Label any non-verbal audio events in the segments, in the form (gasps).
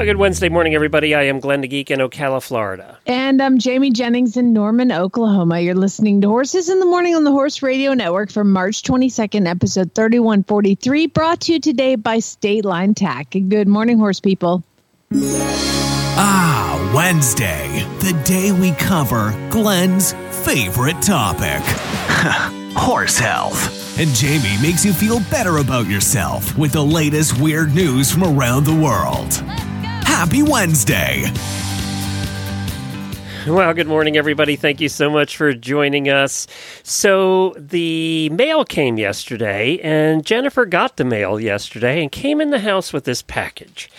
Well, good Wednesday morning, everybody. I am Glenn the Geek in Ocala, Florida. And I'm Jamie Jennings in Norman, Oklahoma. You're listening to Horses in the Morning on the Horse Radio Network for March 22nd, episode 3143, brought to you today by State Line Tack. Good morning, horse people. Ah, Wednesday, the day we cover Glenn's favorite topic (laughs) horse health. And Jamie makes you feel better about yourself with the latest weird news from around the world. Happy Wednesday! Well, good morning, everybody. Thank you so much for joining us. So, the mail came yesterday, and Jennifer got the mail yesterday and came in the house with this package.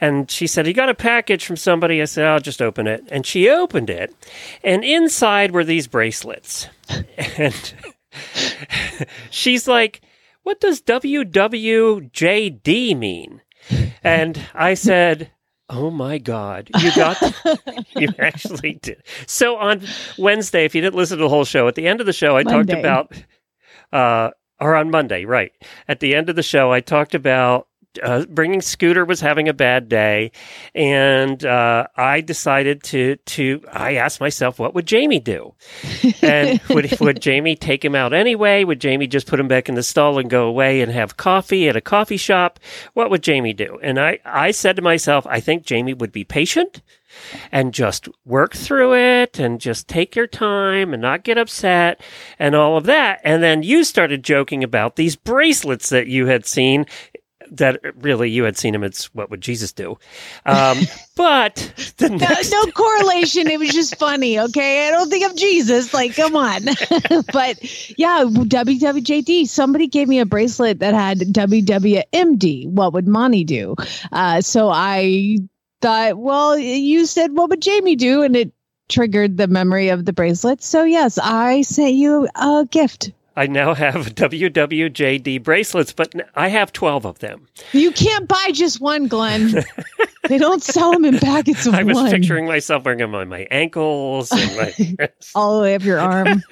And she said, You got a package from somebody? I said, I'll just open it. And she opened it, and inside were these bracelets. (laughs) and (laughs) she's like, What does WWJD mean? And I said, Oh my God. You got, (laughs) you actually did. So on Wednesday, if you didn't listen to the whole show, at the end of the show, I talked about, uh, or on Monday, right. At the end of the show, I talked about uh, bringing Scooter was having a bad day, and uh, I decided to to I asked myself, what would Jamie do? And (laughs) would would Jamie take him out anyway? Would Jamie just put him back in the stall and go away and have coffee at a coffee shop? What would Jamie do? And I I said to myself, I think Jamie would be patient and just work through it and just take your time and not get upset and all of that. And then you started joking about these bracelets that you had seen that really you had seen him. It's what would Jesus do? Um, (laughs) but the No, next, no correlation. It was just funny. Okay. I don't think of Jesus. Like, come on. (laughs) but yeah, WWJD. Somebody gave me a bracelet that had WWMD. What would Monty do? Uh, so I thought, well, you said, what would Jamie do? And it triggered the memory of the bracelet. So yes, I sent you a gift. I now have (laughs) WWJD bracelets, but I have 12 of them. You can't buy just one, Glenn. (laughs) they don't sell them in packets of one. I was one. picturing myself wearing them on my ankles and my (laughs) all the way up your arm.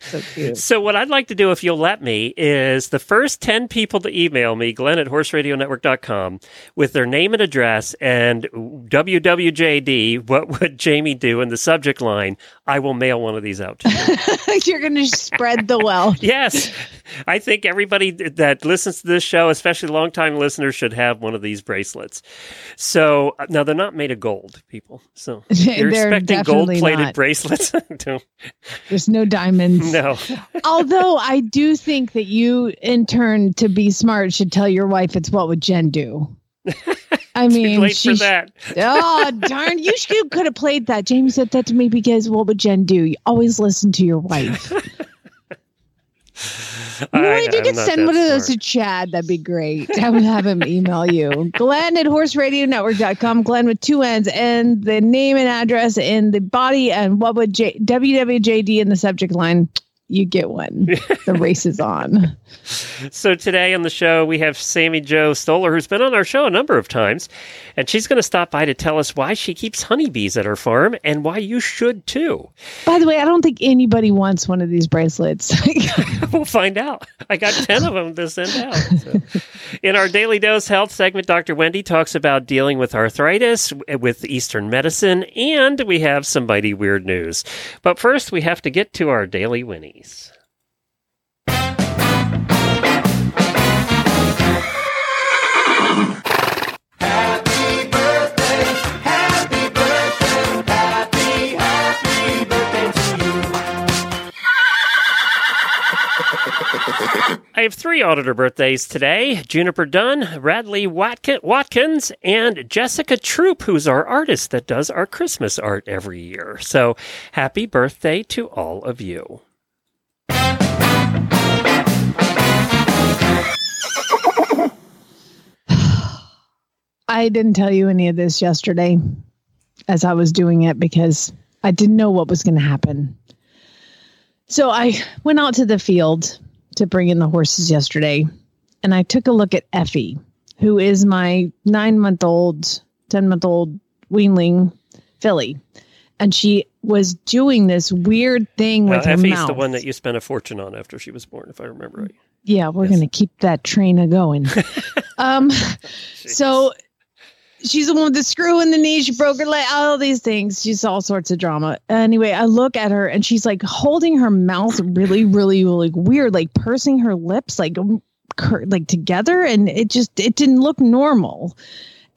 So cute. So, what I'd like to do, if you'll let me, is the first 10 people to email me, Glenn at horseradionetwork.com, with their name and address and WWJD, what would Jamie do in the subject line, I will mail one of these out to you. (laughs) You're going to spread the wealth. (laughs) yes. I think everybody that listens to this show, especially longtime listeners, should have one of these bracelets. So, uh, now they're not made of gold, people. So, (laughs) you're They're expecting gold plated bracelets? Don't- There's no diamonds. (laughs) no. Although I do think that you, in turn, to be smart, should tell your wife it's what would Jen do. I (laughs) mean, late she for that. (laughs) Oh darn! You should could have played that. Jamie said that to me because what would Jen do? You always listen to your wife. You know, I- if you could send one of those to Chad, that'd be great. I would have him email you. (laughs) Glenn at horseradionetwork.com. Glenn with two N's and the name and address in the body and what would J- WWJD in the subject line. You get one. (laughs) The race is on. So today on the show we have Sammi Jo Stohler, who's been on our show a number of times, and she's going to stop by to tell us why she keeps honeybees at her farm and why you should too. By the way, I don't think anybody wants one of these bracelets. (laughs) (laughs) we'll find out. I got ten of them to send out. So. In our daily dose health segment, Dr. Wendy talks about dealing with arthritis with Eastern medicine, and we have some mighty weird news. But first, we have to get to our daily whinnies. (laughs) I have three auditor birthdays today Juniper Dunn, Radley Watkin- Watkins, and Jessica Troop, who's our artist that does our Christmas art every year. So happy birthday to all of you. I didn't tell you any of this yesterday as I was doing it because I didn't know what was going to happen. So I went out to the field to bring in the horses yesterday, and I took a look at Effie, who is my nine month old, 10 month old weanling filly. And she was doing this weird thing with her Effie's mouth. the one that you spent a fortune on after she was born, if I remember right. Yeah, we're Yes. going to keep that train a going. (laughs) um, so she's the one with the screw in the knee. She broke her leg. All these things. She's all sorts of drama. Anyway, I look at her and she's like holding her mouth really, really, really weird, like pursing her lips, like um, cur- like together, and it just it didn't look normal.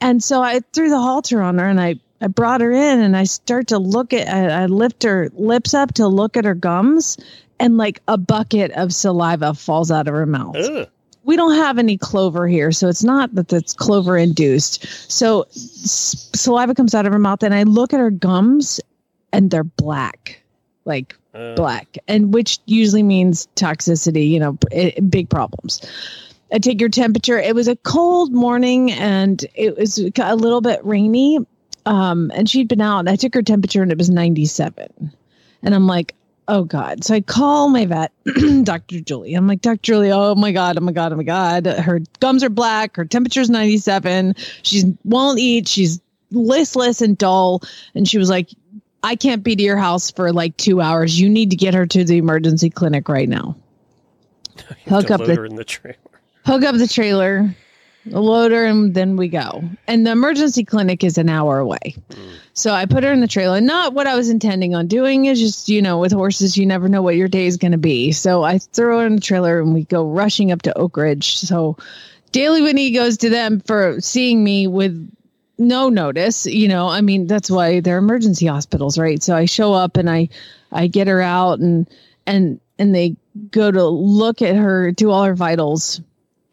And so I threw the halter on her and I. I brought her in and I start to look at, I, I lift her lips up to look at her gums and like a bucket of saliva falls out of her mouth Ugh. We don't have any clover here, so it's not that that's clover induced. So s- saliva comes out of her mouth, and I look at her gums, and they're black, like Uh, black, and which usually means toxicity. You know, i big problems. I take your temperature. It was a cold morning, and it was a little bit rainy. Um, and she'd been out. And I took her temperature, and it was ninety-seven. And I'm like, oh God. So I call my vet, (clears throat) Dr. Julie. I'm like, Dr. Julie, oh my God, oh my God, oh my God. Her gums are black. Her temperature's 97. She won't eat. She's listless and dull. And she was like, I can't be to your house for like two hours. You need to get her to the emergency clinic right now. (laughs) Hook up the the trailer. hook up the trailer, load her, and then we go. And the emergency clinic is an hour away. So I put her in the trailer. Not what I was intending on doing is just, you know, with horses, you never know what your day is going to be. So I throw her in the trailer and we go rushing up to Oak Ridge. So Daily whinny goes to them for seeing me with no notice you know i mean that's why they're emergency hospitals right so i show up and i i get her out and and and they go to look at her do all her vitals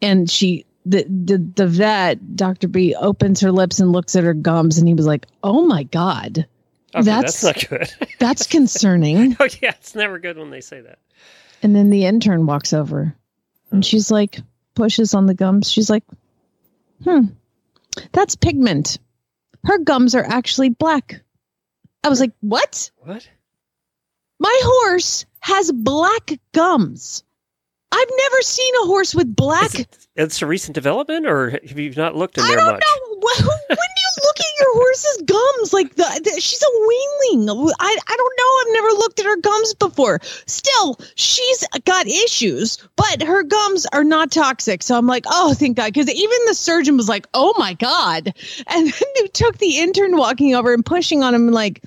and she the the, the vet dr b opens her lips and looks at her gums and he was like oh my god Okay, That's- that's, not good. (laughs) that's concerning (laughs) oh yeah, it's never good when they say that. and then the intern walks over and she's like pushes on the gums she's like hmm that's pigment her gums are actually black i was like what What? My horse has black gums. I've never seen a horse with black. Is it, it's a recent development, or have you not looked in I there don't much? know. When do you look at your horse's gums? Like the, the she's a weanling. I I don't know. I've never looked at her gums before. Still, she's got issues, but her gums are not toxic. So I'm like, oh, thank God. Because even the surgeon was like, oh my God. And (laughs) then they took the intern walking over and pushing on him like.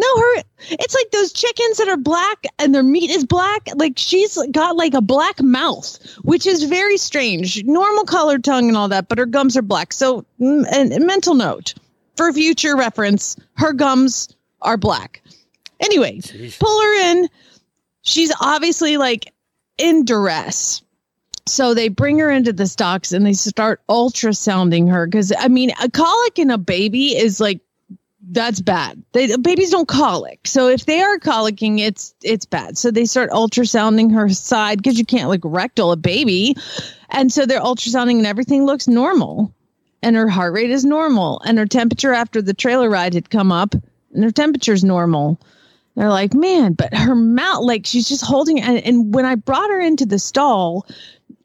No, her it's like those chickens that are black and their meat is black. Like she's got like a black mouth, which is very strange. Normal colored tongue and all that, but her gums are black. So, and, and mental note for future reference, her gums are black. Anyway, Jeez. pull her in. She's obviously like in duress. So they bring her into the stocks and they start ultrasounding her because I mean, a colic in a baby is like that's bad. They, babies don't colic, so if they are colicking, it's it's bad. So they start ultrasounding her side because you can't like rectal a baby, and so they're ultrasounding and everything looks normal, and her heart rate is normal, and her temperature after the trailer ride had come up, and her temperature's normal. They're like, man, but her mouth, like she's just holding. And, and when I brought her into the stall,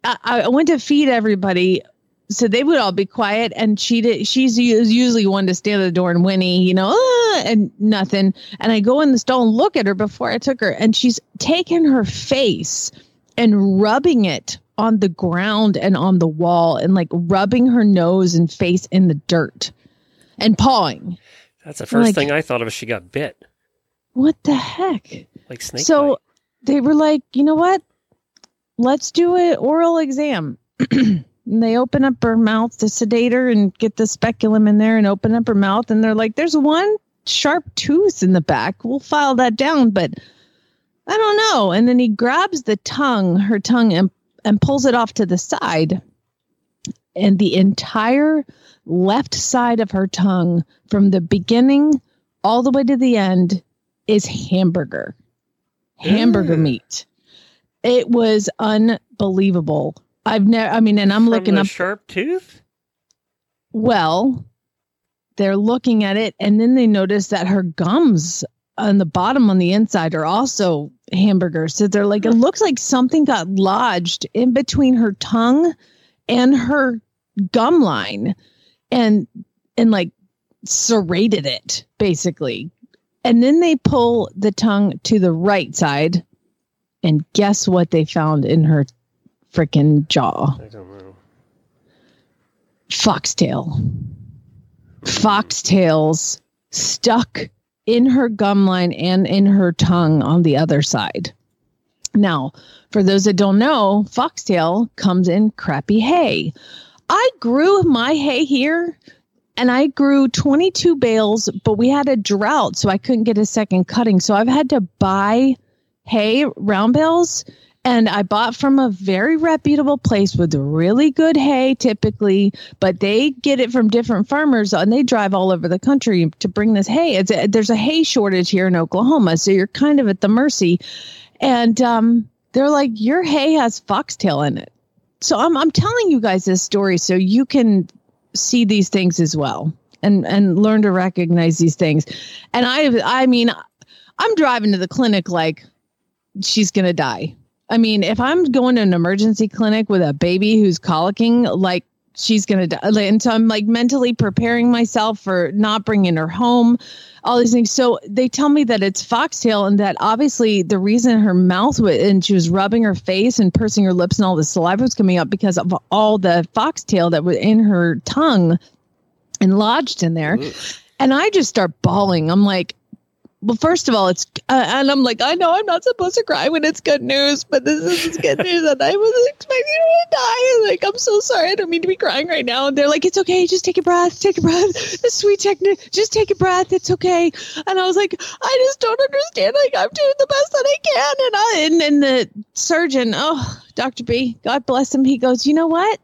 I, I went to feed everybody so they would all be quiet and she did she's usually one to stand at the door and whinny you know "Ah," and nothing and i go in the stall and look at her before i took her and she's taken her face and rubbing it on the ground and on the wall and like rubbing her nose and face in the dirt and pawing That's the first Like- thing I thought of. She got bit what the heck like snake? so bite. they were like, you know what? Let's do an oral exam. (clears throat) and they open up her mouth to sedate her and get the speculum in there and open up her mouth. And they're like, there's one sharp tooth in the back. We'll file that down, but I don't know. And then he grabs the tongue, her tongue, and, and pulls it off to the side. And the entire left side of her tongue, from the beginning all the way to the end, is hamburger hamburger Ugh. meat. It was unbelievable. I've never, I mean, and I'm From looking the up, sharp tooth. well, they're looking at it and then they notice that her gums on the bottom on the inside are also hamburgers. So they're like, it looks like something got lodged in between her tongue and her gum line and and like serrated it basically. And then they pull the tongue to the right side and guess what they found in her freaking jaw? I don't know. Foxtail. Foxtails stuck in her gum line and in her tongue on the other side. Now, for those that don't know, foxtail comes in crappy hay. I grew my hay here and I grew 22 bales, but we had a drought, so I couldn't get a second cutting. So I've had to buy hay, round bales, and I bought from a very reputable place with really good hay typically, but they get it from different farmers and they drive all over the country to bring this hay. It's a, there's a hay shortage here in Oklahoma, so you're kind of at the mercy. And um, they're like, your hay has foxtail in it. So I'm I'm telling you guys this story so you can see these things as well and and learn to recognize these things. And I I mean I'm driving to the clinic like she's going to die. I mean, if I'm going to an emergency clinic with a baby who's colicking, like she's going to die. And so I'm like mentally preparing myself for not bringing her home, all these things. So they tell me that it's foxtail and that obviously the reason her mouth was, and she was rubbing her face and pursing her lips and all the saliva was coming up because of all the foxtail that was in her tongue and lodged in there. And I just start bawling. I'm like, well, first of all, it's uh, and I'm like, I know I'm not supposed to cry when it's good news, but this is good news, and I was expecting to die. Like, I'm so sorry, I don't mean to be crying right now. And they're like, it's okay, just take a breath, take a breath. The sweet technique, just take a breath, it's okay. And I was like, I just don't understand. Like, I'm doing the best that I can, and I and, and the surgeon, oh, Doctor B, God bless him, he goes, you know what?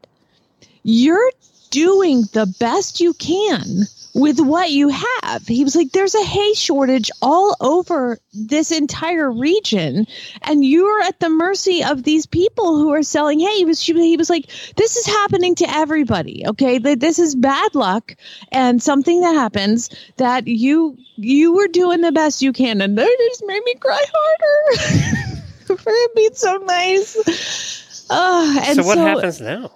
You're doing the best you can with what you have. He was like, there's a hay shortage all over this entire region, and you're at the mercy of these people who are selling hay. He was, he was like, this is happening to everybody. Okay. This is bad luck and something that happens that you, you were doing the best you can. And they just made me cry harder for (laughs) it being so nice. Uh, and so what happens now?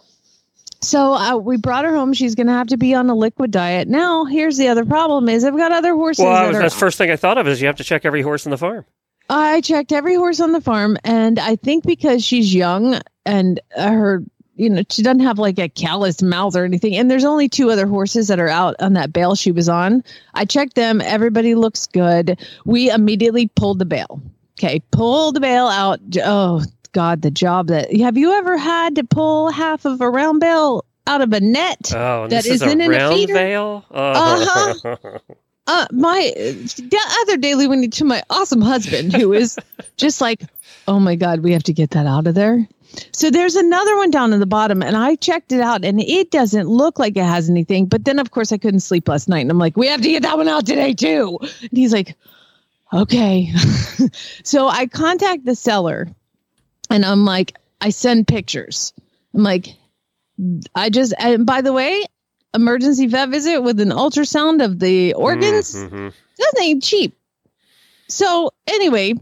So uh, we brought her home. She's going to have to be on a liquid diet. Now, here's the other problem: is I've got other horses. Well, that was, are- that's the first thing I thought of is you have to check every horse in the farm. I checked every horse on the farm, and I think because she's young and uh, her, you know, she doesn't have like a callous mouth or anything. And there's only two other horses that are out on that bale she was on. I checked them. Everybody looks good. We immediately pulled the bale. Okay, pull the bale out. Oh God, the job that have you ever had to pull half of a round bale out of a net? Oh, That is isn't in a feeder? veil. Oh. Uh-huh. uh my the other daily when to my awesome husband who is (laughs) just like oh my god we have to get that out of there so there's another one down in the bottom and i checked it out and it doesn't look like it has anything but then of course i couldn't sleep last night and i'm like we have to get that one out today too and he's like okay (laughs) so i contact the seller and i'm like i send pictures i'm like i just and by the way emergency vet visit with an ultrasound of the organs Mhm. that ain't cheap. So anyway,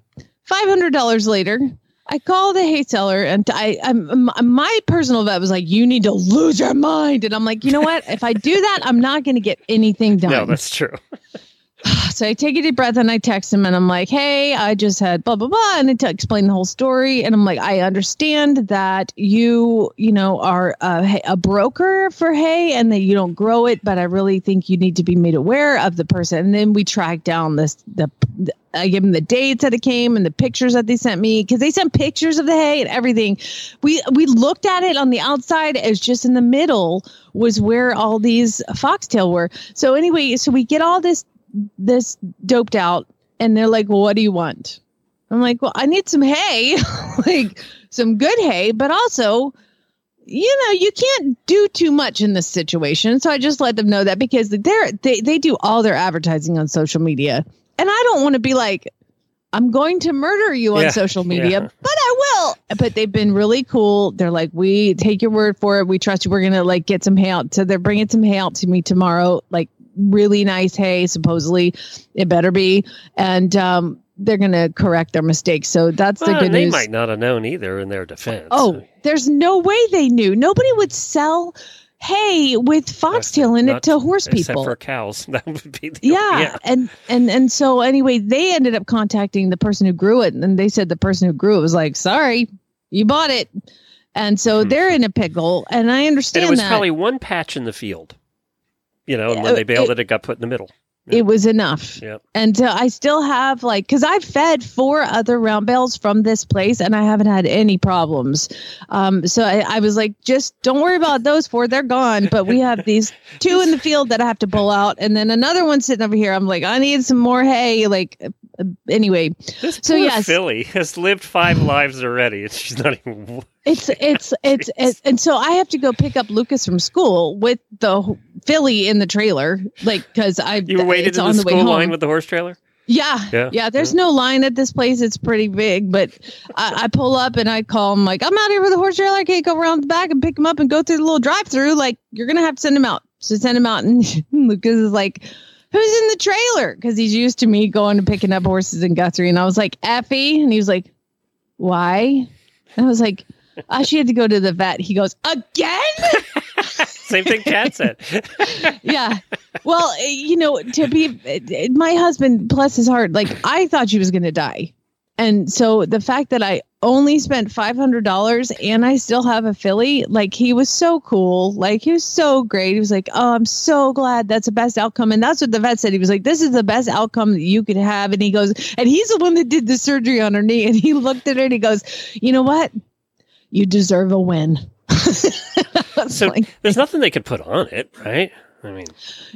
five hundred dollars later, I call the hay seller, and I, I'm my personal vet was like, "You need to lose your mind," and I'm like, "You know what? if I do that, I'm not going to get anything (laughs) done." No, that's true. (laughs) (sighs) so I take a deep breath and I text him and I'm like, hey, I just had blah, blah, blah. And I t- explain the whole story. And I'm like, I understand that you, you know, are a, a broker for hay and that you don't grow it, but I really think you need to be made aware of the person. And then we track down this, the, the I give them the dates that it came and the pictures that they sent me because they sent pictures of the hay and everything. We we looked at it on the outside as just in the middle was where all these foxtail were. So anyway, so we get all this this doped out and they're like, well, what do you want? I'm like, well, I need some hay, (laughs) like some good hay, but also, you know, you can't do too much in this situation. So I just let them know that because they're they they do all their advertising on social media. And I don't want to be like, I'm going to murder you on Yeah, social media, yeah. but I will. But they've been really cool. They're like, we take your word for it. We trust you. We're gonna like get some hay out. So they're bringing some hay out to me tomorrow, like really nice hay. Supposedly, it better be, and um, they're going to correct their mistakes. So that's the good they news. might not have known either in their defense. Oh, there's no way they knew. Nobody would sell hay with foxtail in it to horse except people. for cows. (laughs) That would be the yeah. yeah. and and and so anyway, they ended up contacting the person who grew it, and they said the person who grew it was like, "Sorry, you bought it," and so they're in a pickle. And I Hmm. And understand it was that probably one patch in the field. You know, and when they bailed it- it, it got put in the middle. it was enough. Yep. And uh, I still have like, because I've fed four other round bales from this place and I haven't had any problems. Um, so I, I was like, just don't worry about those four; they're gone. But we have these (laughs) two in the field that I have to pull out, and then another one sitting over here. I'm like, I need some more hay. Like, uh, anyway, This So, yes. filly has lived five lives already, and she's not even. It's it's it's, it's and so I have to go pick up Lucas from school with the filly in the trailer, like because I You were waiting it's in on the the way school home. line with the horse trailer. Yeah, Yeah, yeah. There's no line at this place. It's pretty big, but I, I pull up and I call him like, I'm out here with the horse trailer. I can't go around the back and pick him up and go through the little drive-through. Like, you're gonna have to send him out. So send him out, and (laughs) Lucas is like, Who's in the trailer? Because he's used to me going and picking up horses in Guthrie, and I was like, Effie, and he was like, Why? And I was like. Uh, she had to go to the vet. He goes, Again? (laughs) Same thing Kat said. (laughs) yeah. Well, eh, you know, to be eh, my husband, bless his heart, like I thought she was going to die. And so the fact that I only spent $500 and I still have a filly, like he was so cool. Like he was so great. He was like, Oh, I'm so glad that's the best outcome. And that's what the vet said. He was like, This is the best outcome that you could have. And he goes, And he's the one that did the surgery on her knee. And he looked at her and he goes, You know what? You deserve a win. (laughs) So like, there's nothing they could put on it, right? I mean,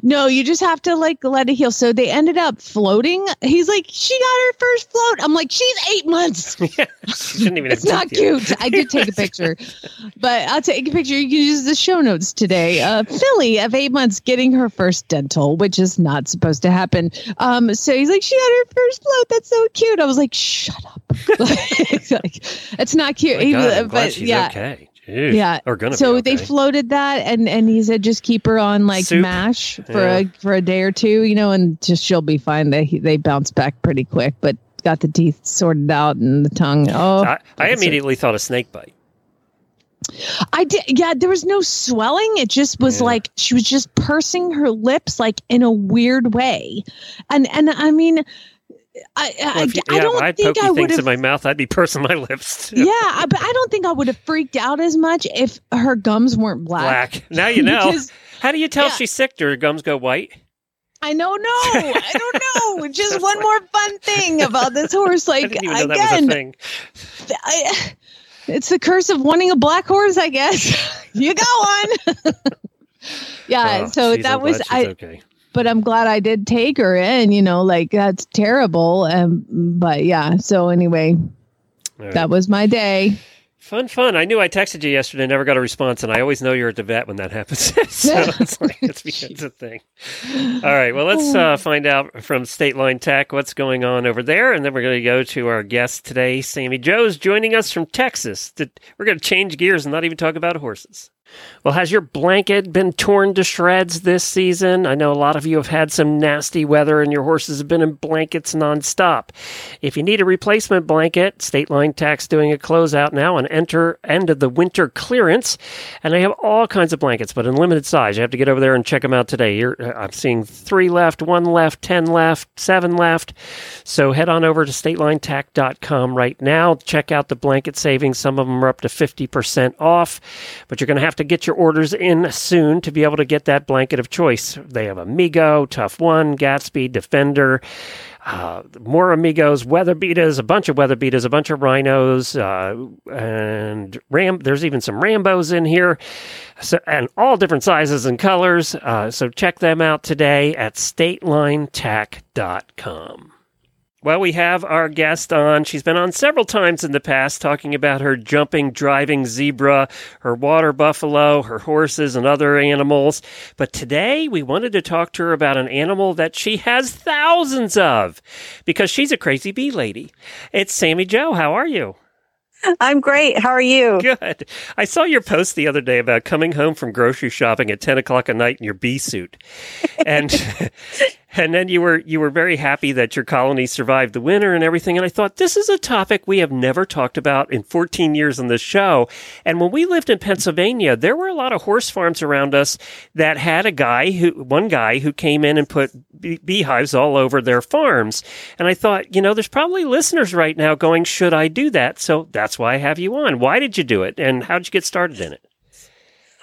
No, you just have to like let it heal. So they ended up floating. He's like, she got her first float. I'm like, she's eight months. (laughs) yeah, she shouldn't even. It's not cute. I did take a picture, (laughs) but I'll take a picture. You can use the show notes today. Uh, filly of eight months getting her first dental, which is not supposed to happen. Um, so he's like, she had her first float. That's so cute. I was like, shut up. (laughs) Like, it's not cute. He God, glad but she's yeah, okay. Jeez. yeah. or gonna so be they floated that, and and he said just keep her on like Soup. mash for Yeah. a for a day or two, you know, and just she'll be fine. They they bounce back pretty quick, but got the teeth sorted out and the tongue. Oh, I, I immediately thought a snake bite. I did. Yeah, there was no swelling. It just was Yeah. like she was just pursing her lips like in a weird way, and and I mean. I, Well, I, if you- I yeah, don't if I had think pokey I would have in my mouth. I'd be pursing my (laughs) lips. Yeah, I, but I don't think I would have freaked out as much if her gums weren't black. Black. Now you know. Because- How do you tell yeah. she's sick? Do her gums go white? I don't know. I don't (laughs) know. Just one more fun thing about this horse. (laughs) I Like didn't even know that was a again. I, it's the curse of wanting a black horse, I guess. you got one. yeah. Oh, so geez, that I'm was I. okay. But I'm glad I did take her in. You know, like that's terrible. Um, but yeah. So anyway, right. that was my day. Fun, fun. I knew I texted you yesterday, never got a response, and I always know you're at the vet when that happens. (laughs) so it's (laughs) like it's, it's a thing. All right, well, let's uh, find out from State Line Tack what's going on over there, and then we're going to go to our guest today, Sammi Jo's joining us from Texas. We're going to change gears and not even talk about horses. Well, has your blanket been torn to shreds this season? I know a lot of you have had some nasty weather and your horses have been in blankets nonstop. If you need a replacement blanket, State Line Tack's doing a closeout now and enter end of the winter clearance, and they have all kinds of blankets, but in limited size. You have to get over there and check them out today. You're, uh, I'm seeing three left, one left, ten left, seven left. So head on over to statelinetack.com right now. Check out the blanket savings. Some of them are up to 50% off, but you're going to have to get your orders in soon to be able to get that blanket of choice. They have Amigo, Tough One, Gatsby, Defender. Uh, more amigos, WeatherBeetas, a bunch of WeatherBeetas, a bunch of rhinos, uh, and ram. There's even some Rambos in here, so, and all different sizes and colors. Uh, so check them out today at StatelineTack.com. Well, we have our guest on. She's been on several times in the past talking about her jumping, driving zebra, her water buffalo, her horses, and other animals. But today we wanted to talk to her about an animal that she has thousands of because she's a crazy bee lady. It's Sammi Jo. How are you? I'm great. How are you? Good. I saw your post the other day about coming home from grocery shopping at ten o'clock at night in your bee suit, and (laughs) and then you were you were very happy that your colony survived the winter and everything. And I thought this is a topic we have never talked about in 14 years on this show. And when we lived in Pennsylvania, there were a lot of horse farms around us that had a guy who one guy who came in and put bee- beehives all over their farms. And I thought, you know, there's probably listeners right now going, should I do that? So that's why I have you on. Why did you do it? And how did you get started in it?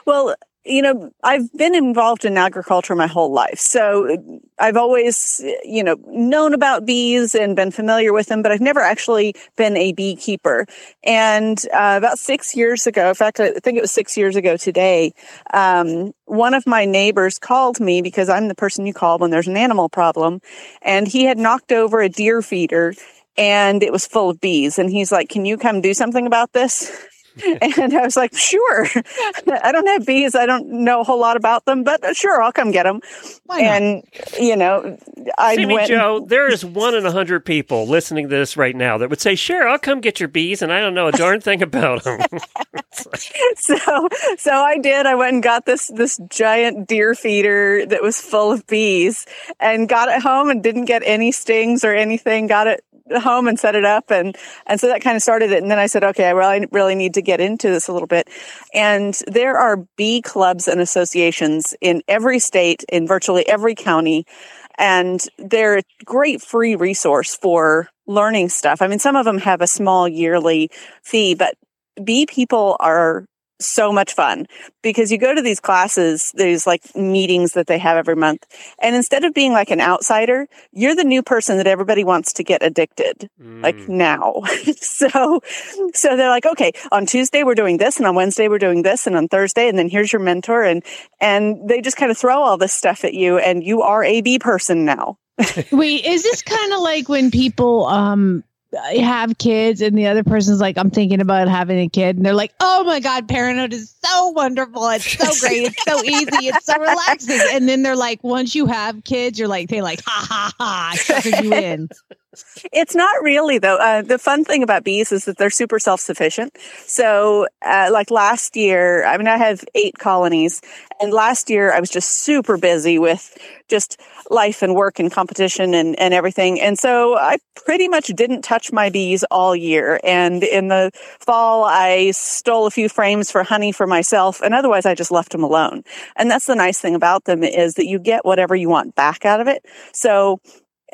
Well, you know, I've been involved in agriculture my whole life. So I've always, you know, known about bees and been familiar with them, but I've never actually been a beekeeper. And uh, about six years ago, in fact, I think it was six years ago today, um, one of my neighbors called me because I'm the person you call when there's an animal problem. And he had knocked over a deer feeder and it was full of bees. And he's like, Can you come do something about this? And I was like, sure. I don't have bees. I don't know a whole lot about them, but sure, I'll come get them. And, you know, I See me, went. Joe, there is one in a hundred people listening to this right now that would say, sure, I'll come get your bees, and I don't know a darn thing about them. (laughs) (laughs) so so I did. I went and got this this giant deer feeder that was full of bees and got it home and didn't get any stings or anything. Got it home and set it up and and so that kind of started it and then I said okay I really really need to get into this a little bit and there are bee clubs and associations in every state in virtually every county and they're a great free resource for learning stuff. I mean some of them have a small yearly fee but bee people are so much fun because you go to these classes, there's like meetings that they have every month. And instead of being like an outsider, you're the new person that everybody wants to get addicted like now. (laughs) so, so they're like, okay, on Tuesday we're doing this and on Wednesday we're doing this and on Thursday and then here's your mentor. And, and they just kind of throw all this stuff at you and you are a B person now. Wait, is this kind of like when people um have kids and the other person's like, I'm thinking about having a kid, and they're like, Oh my god, parenthood is so wonderful. It's so (laughs) great. It's so easy. It's so relaxing. And then they're like, once you have kids, you're like, they like, ha ha ha, suckered you in. (laughs) It's not really though. Uh, the fun thing about bees is that they're super self-sufficient. So, uh, like last year, I mean, I have eight colonies, and last year I was just super busy with just life and work and competition and, and everything. And so I pretty much didn't touch my bees all year. And in the fall, I stole a few frames for honey for myself, and otherwise I just left them alone. And that's the nice thing about them is that you get whatever you want back out of it. So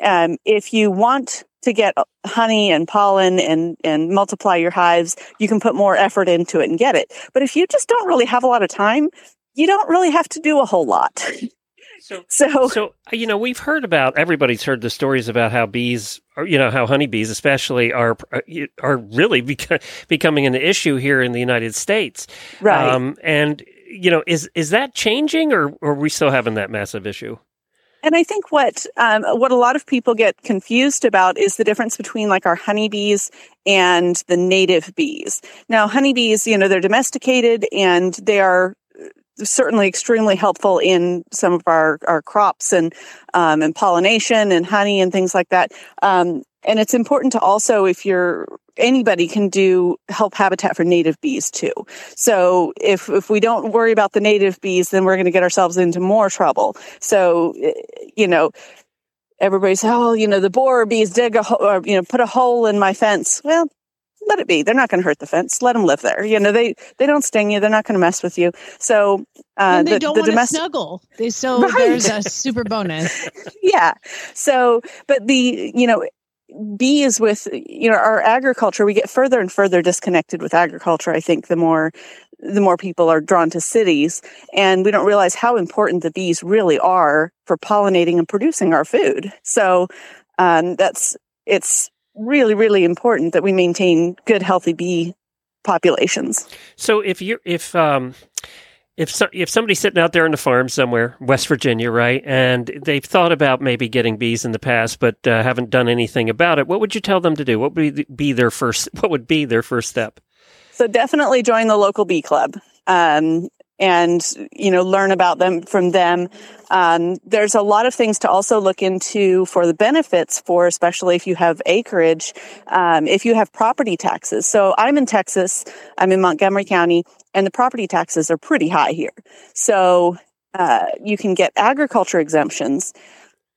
um, if you want to get honey and pollen and, and multiply your hives, you can put more effort into it and get it. But if you just don't really have a lot of time, you don't really have to do a whole lot. (laughs) So, So, so you know, we've heard about everybody's heard the stories about how bees, or you know, how honeybees, especially, are are really (laughs) beca- becoming an issue here in the United States. right. Um, and you know, is is that changing, or, or are we still having that massive issue? And I think what um, what a lot of people get confused about is the difference between like our honeybees and the native bees. Now, honeybees, you know, they're domesticated and they are certainly extremely helpful in some of our, our crops and um, and pollination and honey and things like that. Um, and it's important to also, if you're anybody can do help habitat for native bees too. So if if we don't worry about the native bees, then we're going to get ourselves into more trouble. So eh, you know. Everybody's, oh, you know, the borer bees dig a hole, or, you know, put a hole in my fence. Well, let it be. They're not going to hurt the fence. Let them live there. You know, they they don't sting you. They're not going to mess with you. So uh, and they the, don't the want to domestic, snuggle. They, so (laughs) Right. there's a super bonus. (laughs) yeah. So, but the you know, bees with you know our agriculture, we get further and further disconnected with agriculture. I think the more the more people are drawn to cities, and we don't realize how important the bees really are for pollinating and producing our food. So, um, that's it's really really important that we maintain good healthy bee populations. So if you if um if so, if somebody's sitting out there on the farm somewhere, West Virginia, right, and they've thought about maybe getting bees in the past, but uh, haven't done anything about it, what would you tell them to do? What would be, their first? What would be their first step? So definitely join the local bee club. Um, and you know learn about them from them. Um, there's a lot of things to also look into for the benefits for, especially if you have acreage, um, if you have property taxes. So I'm in Texas, I'm in Montgomery County, and the property taxes are pretty high here. So uh, you can get agriculture exemptions.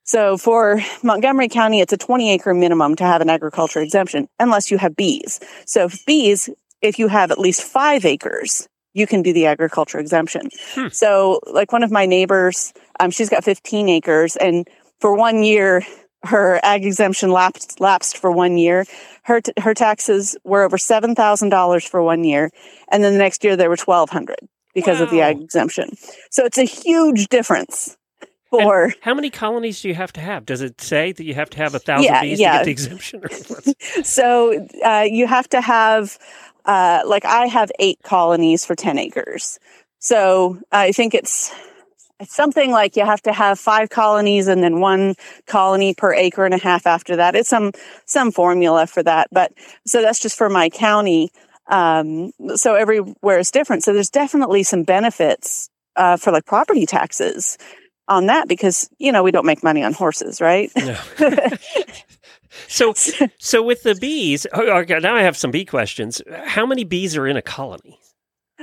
So for Montgomery County, it's a 20 acre minimum to have an agriculture exemption, unless you have bees. So if bees, if you have at least five acres, you can do the agriculture exemption. Hmm. So like one of my neighbors, um, she's got 15 acres and for one year, her ag exemption lapsed, lapsed for one year. Her, t- her taxes were over $7,000 for one year. And then the next year they were 1200 because of the ag exemption. So it's a huge difference for How many colonies do you have to have? Does it say that you have to have a thousand Yeah, bees yeah. to get the exemption? Or (laughs) so uh, you have to have uh, like i have eight colonies for 10 acres. So i think it's it's something like you have to have five colonies and then one colony per acre and a half after that. It's some some formula for that but so that's just for my county. Um, so everywhere is different. So there's definitely some benefits uh, for like property taxes on that because you know we don't make money on horses right? No. (laughs) (laughs) so, (laughs) so with the bees, oh, okay, now I have some bee questions. How many bees are in a colony?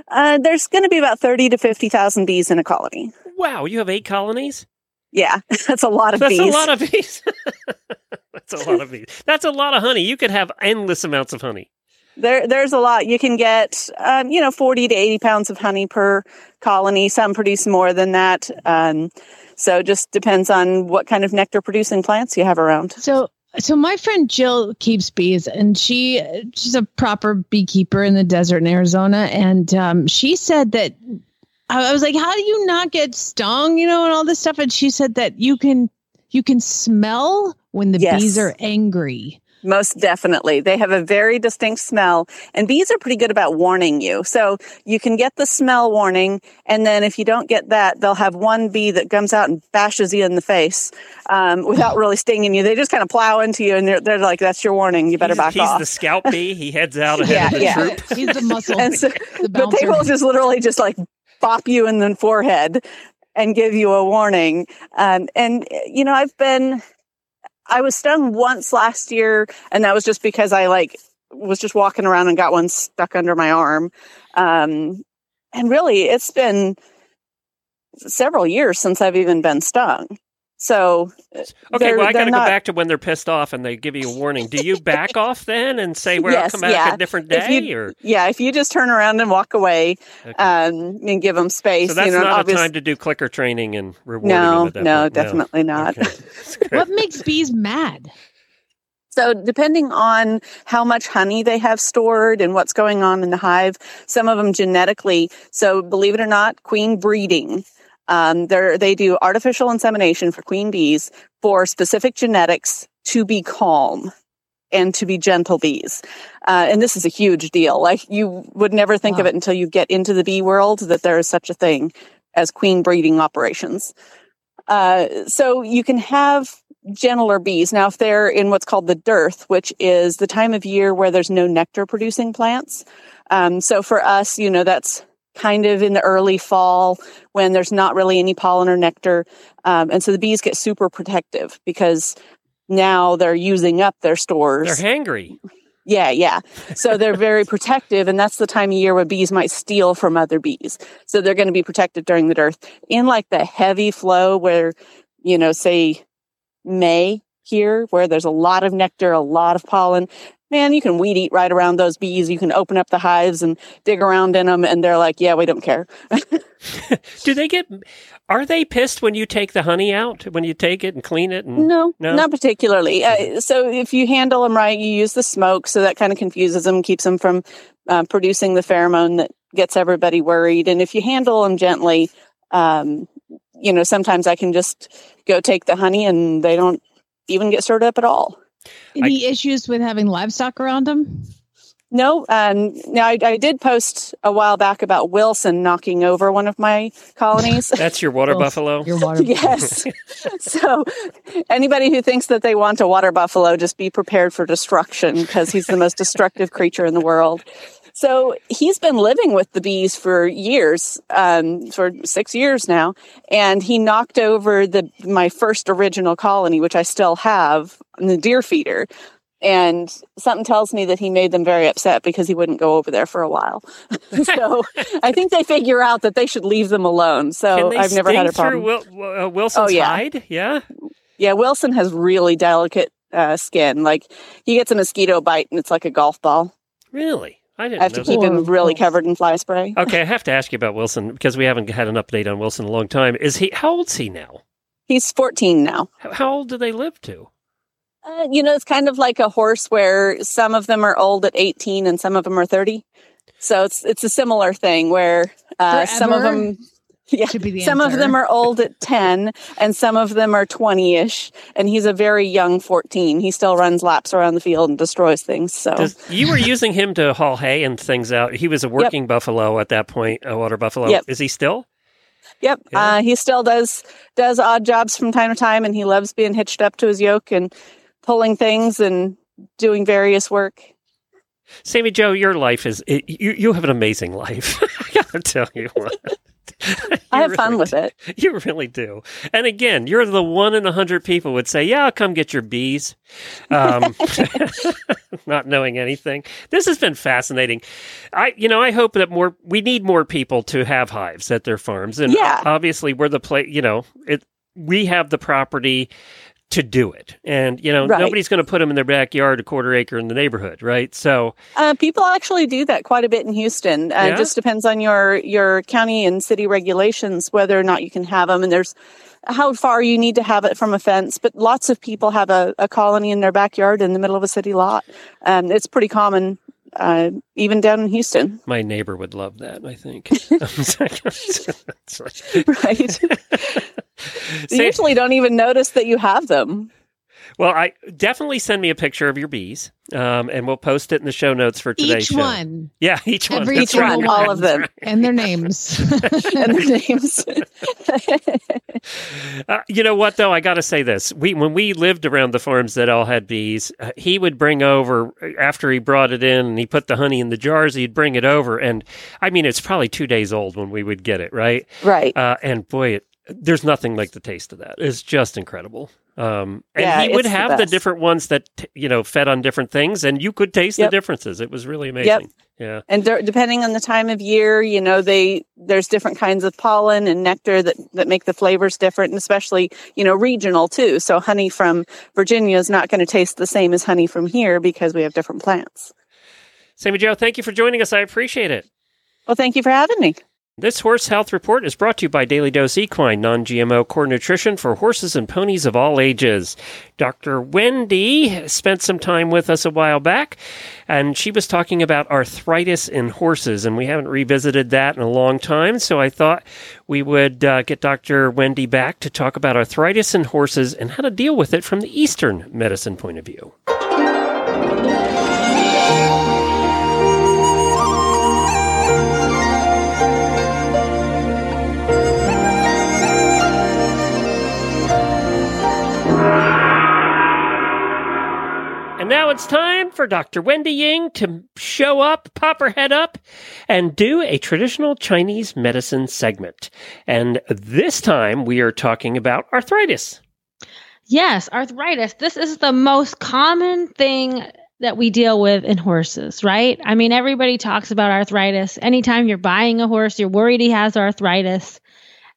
Uh, there's going to be about 30 to 50,000 bees in a colony. Wow, you have eight colonies? Yeah, (laughs) that's a lot of That's bees. a lot of bees. (laughs) That's a lot of bees. That's a lot of honey. You could have endless amounts of honey. there, there's a lot. You can get, um, you know, 40 to 80 pounds of honey per colony. Some produce more than that. Um, so it just depends on what kind of nectar producing plants you have around. So so my friend Jill keeps bees and she she's a proper beekeeper in the desert in Arizona and um, she said that I was like how do you not get stung you know and all this stuff and she said that you can you can smell when the Yes. bees are angry. Most definitely. They have a very distinct smell and bees are pretty good about warning you. So you can get the smell warning. And then if you don't get that, they'll have one bee that comes out and bashes you in the face, um, (laughs) without really stinging you. They just kind of plow into you and they're, they're like, that's your warning. You better he's, back he's off. He's the scout bee. He heads out (laughs) ahead Yeah, of the yeah. troop. (laughs) He's the muscle. and so, the but they will just literally just like bop you in the forehead and give you a warning. Um, and you know, I've been, I was stung once last year, and that was just because I like was just walking around and got one stuck under my arm. Um, and really, it's been several years since I've even been stung. So Okay, they're- well, I got they're to go back to when they're pissed off and they give you a warning. Do you back off then and say, "Well, I'll Yes, come back yeah. a different If day"? you- or yeah, if you just turn around and walk away Okay. um, and give them space, so that's you know, not obvious- a time to do clicker training and rewarding them No, at that no, point. definitely not. Okay. (laughs) What makes bees mad? So, depending on how much honey they have stored and what's going on in the hive, some of them genetically. So, believe it or not, queen breeding. Um, they're- do artificial insemination for queen bees for specific genetics to be calm and to be gentle bees. Uh, and this is a huge deal. Like you would never think of it until you get into the bee world that there is such a thing as queen breeding operations. Uh, so you can have gentler bees. Now, if they're in what's called the dearth, which is the time of year where there's no nectar producing plants. Um, so for us, you know, that's kind of in the early fall when there's not really any pollen or nectar. Um, and so the bees get super protective because now they're using up their stores. They're hangry. Yeah, yeah. So they're very (laughs) protective, and that's the time of year where bees might steal from other bees. So they're going to be protected during the dearth. In like the heavy flow, where you know, say May here, where there's a lot of nectar, a lot of pollen. Man, you can weed eat right around those bees. You can open up the hives and dig around in them, and they're like, "Yeah, we don't care." (laughs) Do they get? Are they pissed when you take the honey out? When you take it and clean it? And, No, No? not particularly. Uh, so if you handle them right, you use the smoke, so that kind of confuses them, keeps them from uh, producing the pheromone that gets everybody worried. And if you handle them gently, um, you know, sometimes I can just go take the honey, and they don't even get stirred up at all. Any issues with having livestock around them? No, um, now I, I did post a while back about Wilson knocking over one of my colonies. (laughs) That's your water Well, buffalo. Your water. (laughs) yes. (laughs) so anybody who thinks that they want a water buffalo, just be prepared for destruction because he's the most destructive creature in the world. So he's been living with the bees for years, um, for six years now, and he knocked over the my first original colony, which I still have, on the deer feeder. And something tells me that he made them very upset because he wouldn't go over there for a while. (laughs) so I think they figure out that they should leave them alone. So I've never had a problem. Wil- uh, Wilson's Oh, yeah. hide? Yeah. Yeah, Wilson has really delicate uh, skin. Like he gets a mosquito bite and it's like a golf ball. Really? I didn't I have know to keep that. him really covered in fly spray. (laughs) Okay, I have to ask you about Wilson because we haven't had an update on Wilson in a long time. Is he how old's he now? He's 14 now. How, how old do they live to? Uh, you know, it's kind of like a horse where some of them are old at 18 and some of them are 30. So it's it's a similar thing where uh, some of them, yeah, Should be the some of them are old at 10 and some of them are 20 ish. And he's a very young 14. He still runs laps around the field and destroys things. So Does, you were using him to haul hay and things out. He was a working buffalo at that point, a water buffalo. Yep. Is he still? Yep. Yeah. Uh, he still does does odd jobs from time to time, and he loves being hitched up to his yoke and pulling things and doing various work. Sammi Jo, your life is it, you. You have an amazing life. (laughs) I gotta tell you what. (laughs) I have fun with do. it. (laughs) You really do. And again, you're the one in a hundred people would say, "Yeah, I'll come get your bees," um, (laughs) (laughs) not knowing anything. This has been fascinating. I, you know, I hope that more. We need more people to have hives at their farms, and Yeah. obviously, we're the place. You know, it. We have the property to do it, and you know, Right. nobody's going to put them in their backyard, a quarter acre in the neighborhood, right? So, Uh, people actually do that quite a bit in Houston. Uh, Yeah? It just depends on your your county and city regulations whether or not you can have them, and there's how far you need to have it from a fence. But lots of people have a, a colony in their backyard in the middle of a city lot. Um, it's pretty common, uh, even down in Houston. my neighbor would love that. I think. (laughs) (laughs) Right. (laughs) They usually don't even notice that you have them. Well, I definitely send me a picture of your bees, um, and we'll post it in the show notes for today's Each show. one Yeah, (laughs) each one. Every That's Each right. one, all of them, and their names. (laughs) (laughs) and their names. Uh, you know what, though? I got to say this: we when we lived around the farms that all had bees, uh, he would bring over after he brought it in and he put the honey in the jars. He'd bring it over, and I mean, it's probably two days old when we would get it, right? right. Uh, and boy, it, there's nothing like the taste of that. It's just incredible. Um, and Yeah, he would it's the have the, different ones that t- you know fed on different things, and you could taste Yep. the differences. It was really amazing. Yeah. and de- depending on the time of year, you know, they there's different kinds of pollen and nectar that that make the flavors different, and especially you know regional too. So honey from Virginia is not going to taste the same as honey from here because we have different plants. Sammi Jo, thank you for joining us. I appreciate it. Well, thank you for having me. This Horse Health Report is brought to you by Daily Dose Equine, non GMO core nutrition for horses and ponies of all ages. Dr. Wendy spent some time with us a while back, and she was talking about arthritis in horses, and we haven't revisited that in a long time. So I thought we would uh, get Dr. Wendy back to talk about arthritis in horses and how to deal with it from the Eastern medicine point of view. Now it's time for Dr. Wendy Ying to show up, pop her head up, and do a traditional Chinese medicine segment. And this time we are talking about arthritis. Yes, arthritis. This is the most common thing that we deal with in horses, right? I mean, everybody talks about arthritis. Anytime you're buying a horse, you're worried he has arthritis.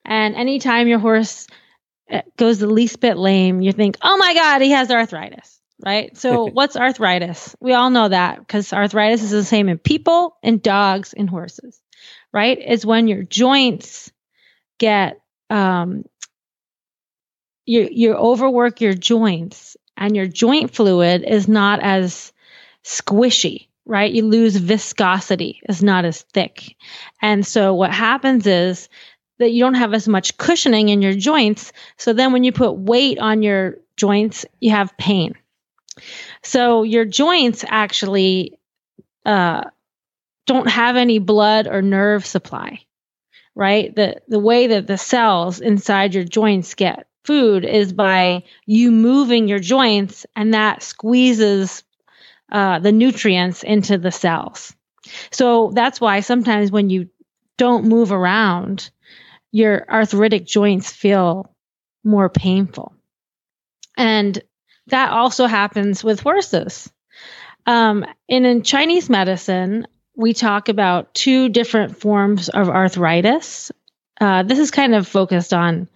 And anytime your horse uh, goes the least bit lame, you think, oh my God, he has arthritis, right? So, what's arthritis? We all know that because arthritis is the same in people, in dogs, in horses, right? It's when your joints get um, you you overwork your joints and your joint fluid is not as squishy right you lose viscosity it's not as thick and so what happens is that you don't have as much cushioning in your joints so then when you put weight on your joints you have pain so your joints actually uh, don't have any blood or nerve supply right the the way that the cells inside your joints get food is by you moving your joints and that squeezes uh, the nutrients into the cells So that's why sometimes when you don't move around, your arthritic joints feel more painful. And that also happens with horses. Um, and in Chinese medicine, we talk about two different forms of arthritis. Uh, this is kind of focused on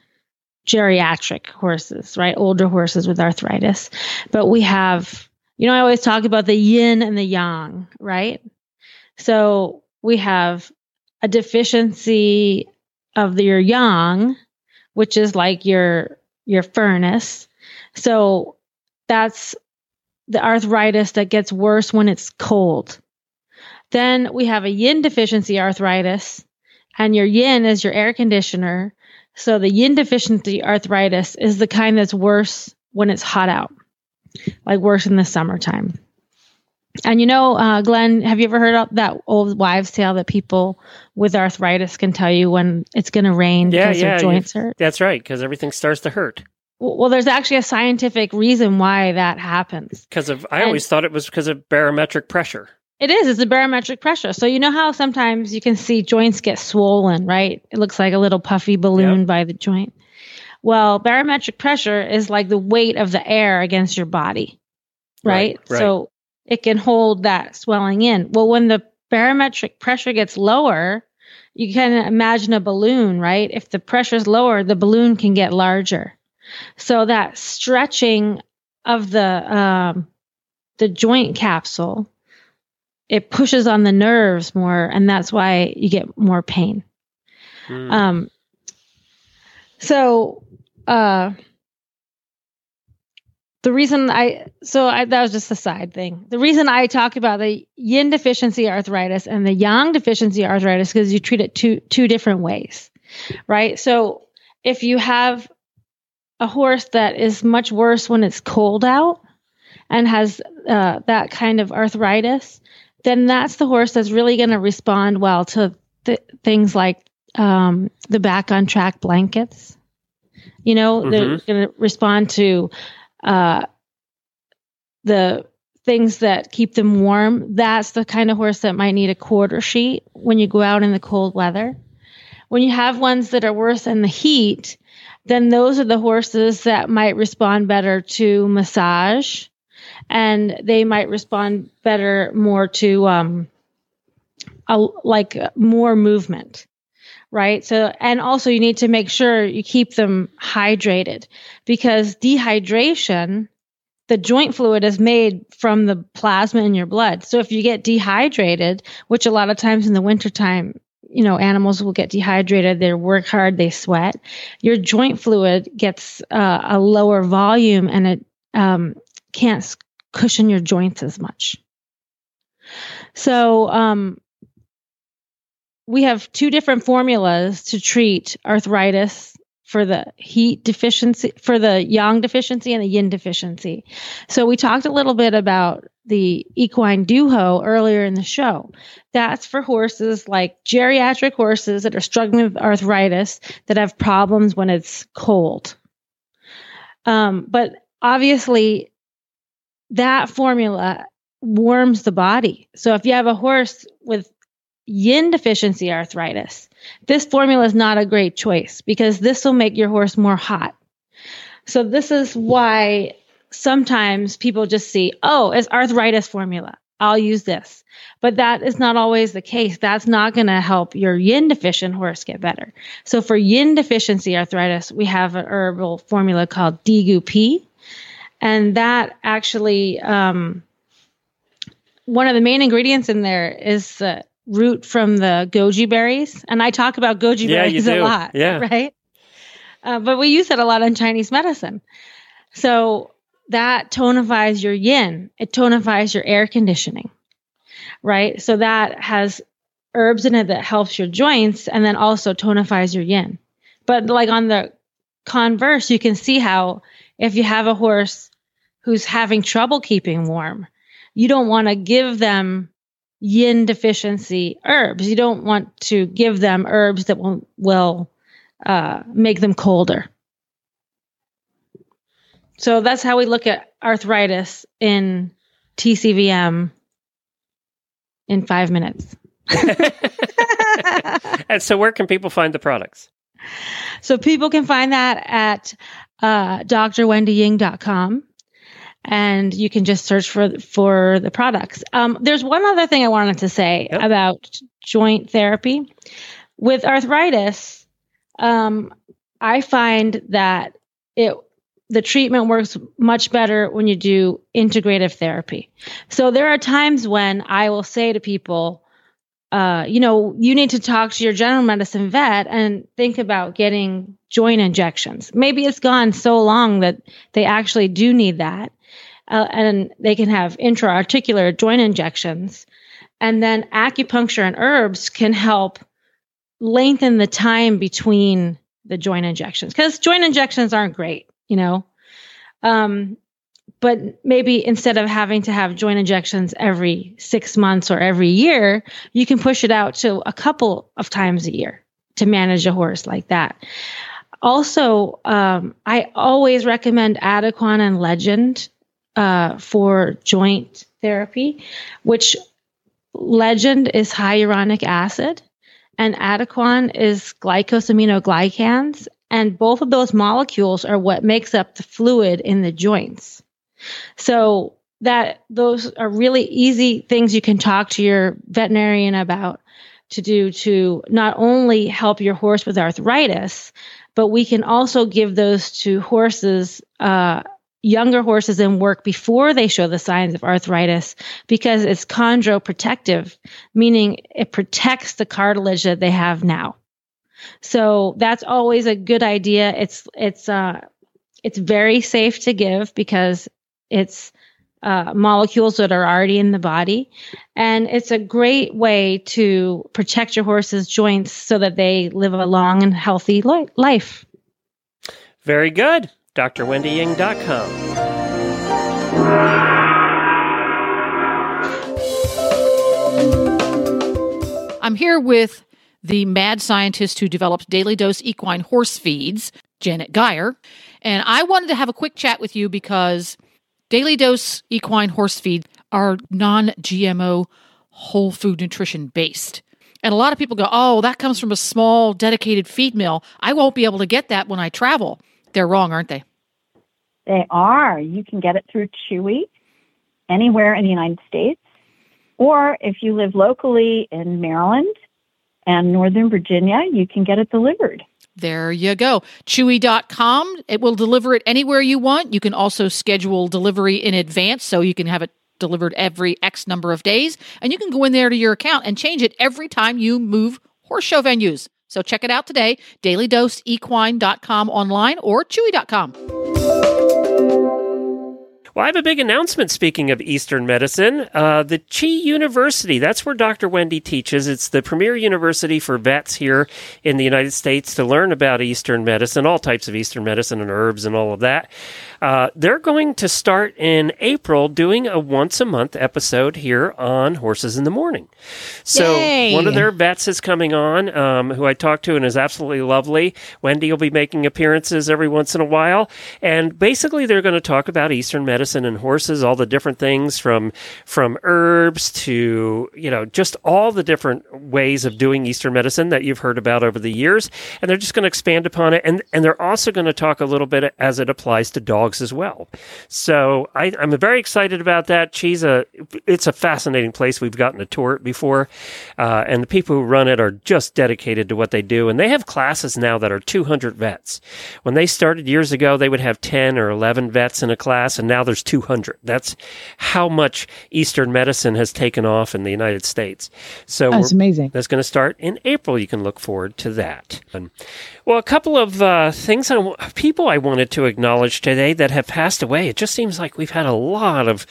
geriatric horses, right? Older horses with arthritis. But we have, you know, I always talk about the yin and the yang, right? So we have a deficiency of your yang, which is like your your furnace. So that's the arthritis that gets worse when it's cold. Then we have a yin deficiency arthritis, and your yin is your air conditioner. So the yin deficiency arthritis is the kind that's worse when it's hot out, like worse in the summertime. And you know, uh, Glenn, have you ever heard of that old wives' tale that people with arthritis can tell you when it's going to rain Yeah, because yeah, their joints hurt? That's right, because everything starts to hurt. Well, there's actually a scientific reason why that happens. Because of, I And- always thought it was because of barometric pressure. It is. It's a barometric pressure. So you know how sometimes you can see joints get swollen, right? It looks like a little puffy balloon by the joint. Well, barometric pressure is like the weight of the air against your body, right? Right, right. So it can hold that swelling in. Well, when the barometric pressure gets lower, you can imagine a balloon, right? If the pressure is lower, the balloon can get larger. So that stretching of the um, the joint capsule it pushes on the nerves more and that's why you get more pain. Mm. um so uh the reason i so I, that was just a side thing. The reason i talk about the yin deficiency arthritis and the yang deficiency arthritis because you treat it two two different ways right? So if you have a horse that is much worse when it's cold out and has uh, that kind of arthritis then that's the horse that's really going to respond well to th- things like um, the back on track blankets. You know, they're going to respond to uh, the things that keep them warm. That's the kind of horse that might need a quarter sheet when you go out in the cold weather. When you have ones that are worse in the heat, then those are the horses that might respond better to massage and they might respond better more to um a, like more movement right? So and also you need to make sure you keep them hydrated because dehydration the joint fluid is made from the plasma in your blood. So if you get dehydrated which a lot of times in the wintertime you know animals will get dehydrated they work hard they sweat your joint fluid gets uh, a lower volume and it um, can't cushion your joints as much. So, um, we have two different formulas to treat arthritis for the heat deficiency, for the yang deficiency and the yin deficiency. So, we talked a little bit about the equine duo earlier in the show. That's for horses like geriatric horses that are struggling with arthritis that have problems when it's cold. Um, but obviously, that formula warms the body. So if you have a horse with yin deficiency arthritis, this formula is not a great choice because this will make your horse more hot. So this is why sometimes people just see, oh, it's arthritis formula. I'll use this. But that is not always the case. That's not going to help your yin deficient horse get better. So for yin deficiency arthritis, we have an herbal formula called DGUP and that actually um, one of the main ingredients in there is the root from the goji berries and i talk about goji Yeah, berries a lot Yeah. (laughs) right? Uh, but we use it a lot in chinese medicine. So that tonifies your yin. It tonifies your air conditioning right? So that has herbs in it that helps your joints and then also tonifies your yin. But like on the converse you can see how if you have a horse who's having trouble keeping warm, you don't want to give them yin deficiency herbs. You don't want to give them herbs that will will uh, make them colder. So that's how we look at arthritis in TCVM in five minutes. (laughs) And so, where can people find the products? So people can find that at uh, drwendyying.com. And you can just search for for the products. Um, there's one other thing I wanted to say Yep. about joint therapy with arthritis. Um, I find that it the treatment works much better when you do integrative therapy. So there are times when I will say to people, uh, you know, you need to talk to your general medicine vet and think about getting joint injections. Maybe it's gone so long that they actually do need that. Uh, and they can have intra-articular joint injections. And then acupuncture and herbs can help lengthen the time between the joint injections because joint injections aren't great, you know. Um, but maybe instead of having to have joint injections every six months or every year, you can push it out to a couple of times a year to manage a horse like that. Also, um, I always recommend Adequan and Legend uh, for joint therapy, which Legend is hyaluronic acid and Adequan is glycosaminoglycans. And both of those molecules are what makes up the fluid in the joints. So that those are really easy things you can talk to your veterinarian about to do to not only help your horse with arthritis, but we can also give those to horses, uh, younger horses in work before they show the signs of arthritis because it's chondroprotective, meaning it protects the cartilage that they have now. So that's always a good idea. It's it's uh it's very safe to give because it's uh, molecules that are already in the body. And it's a great way to protect your horse's joints so that they live a long and healthy li- life. Very good. DrWendyYing.com. I'm here with the mad scientist who developed Daily Dose Equine Horse Feeds, Janet Geyer. And I wanted to have a quick chat with you because Daily Dose Equine Horse Feeds are non GMO whole food nutrition based. And a lot of people go, oh, that comes from a small dedicated feed mill. I won't be able to get that when I travel. They're wrong, aren't they? They are. You can get it through Chewy anywhere in the United States. Or if you live locally in Maryland and Northern Virginia, you can get it delivered. There you go. Chewy.com. It will deliver it anywhere you want. You can also schedule delivery in advance so you can have it delivered every X number of days. And you can go in there to your account and change it every time you move horse show venues. So check it out today, dailydoseequine.com online or chewy.com. Well, I have a big announcement speaking of Eastern medicine. Uh, the Chi University, that's where Dr. Wendy teaches. It's the premier university for vets here in the United States to learn about Eastern medicine, all types of Eastern medicine and herbs and all of that. Uh, they're going to start in April doing a once a month episode here on Horses in the Morning. So Yay. one of their vets is coming on, um, who I talked to and is absolutely lovely. Wendy will be making appearances every once in a while, and basically they're going to talk about Eastern medicine and horses, all the different things from from herbs to you know just all the different ways of doing Eastern medicine that you've heard about over the years, and they're just going to expand upon it, and and they're also going to talk a little bit as it applies to dogs as well. So I, I'm very excited about that. She's a it's a fascinating place. We've gotten to tour it before, uh, and the people who run it are just dedicated to what they do. And they have classes now that are 200 vets. When they started years ago, they would have 10 or 11 vets in a class, and now there's 200. That's how much Eastern medicine has taken off in the United States. So That's amazing. that's going to start in April. You can look forward to that. Um, well, a couple of uh, things, I people I wanted to acknowledge today that have passed away. It just seems like we've had a lot of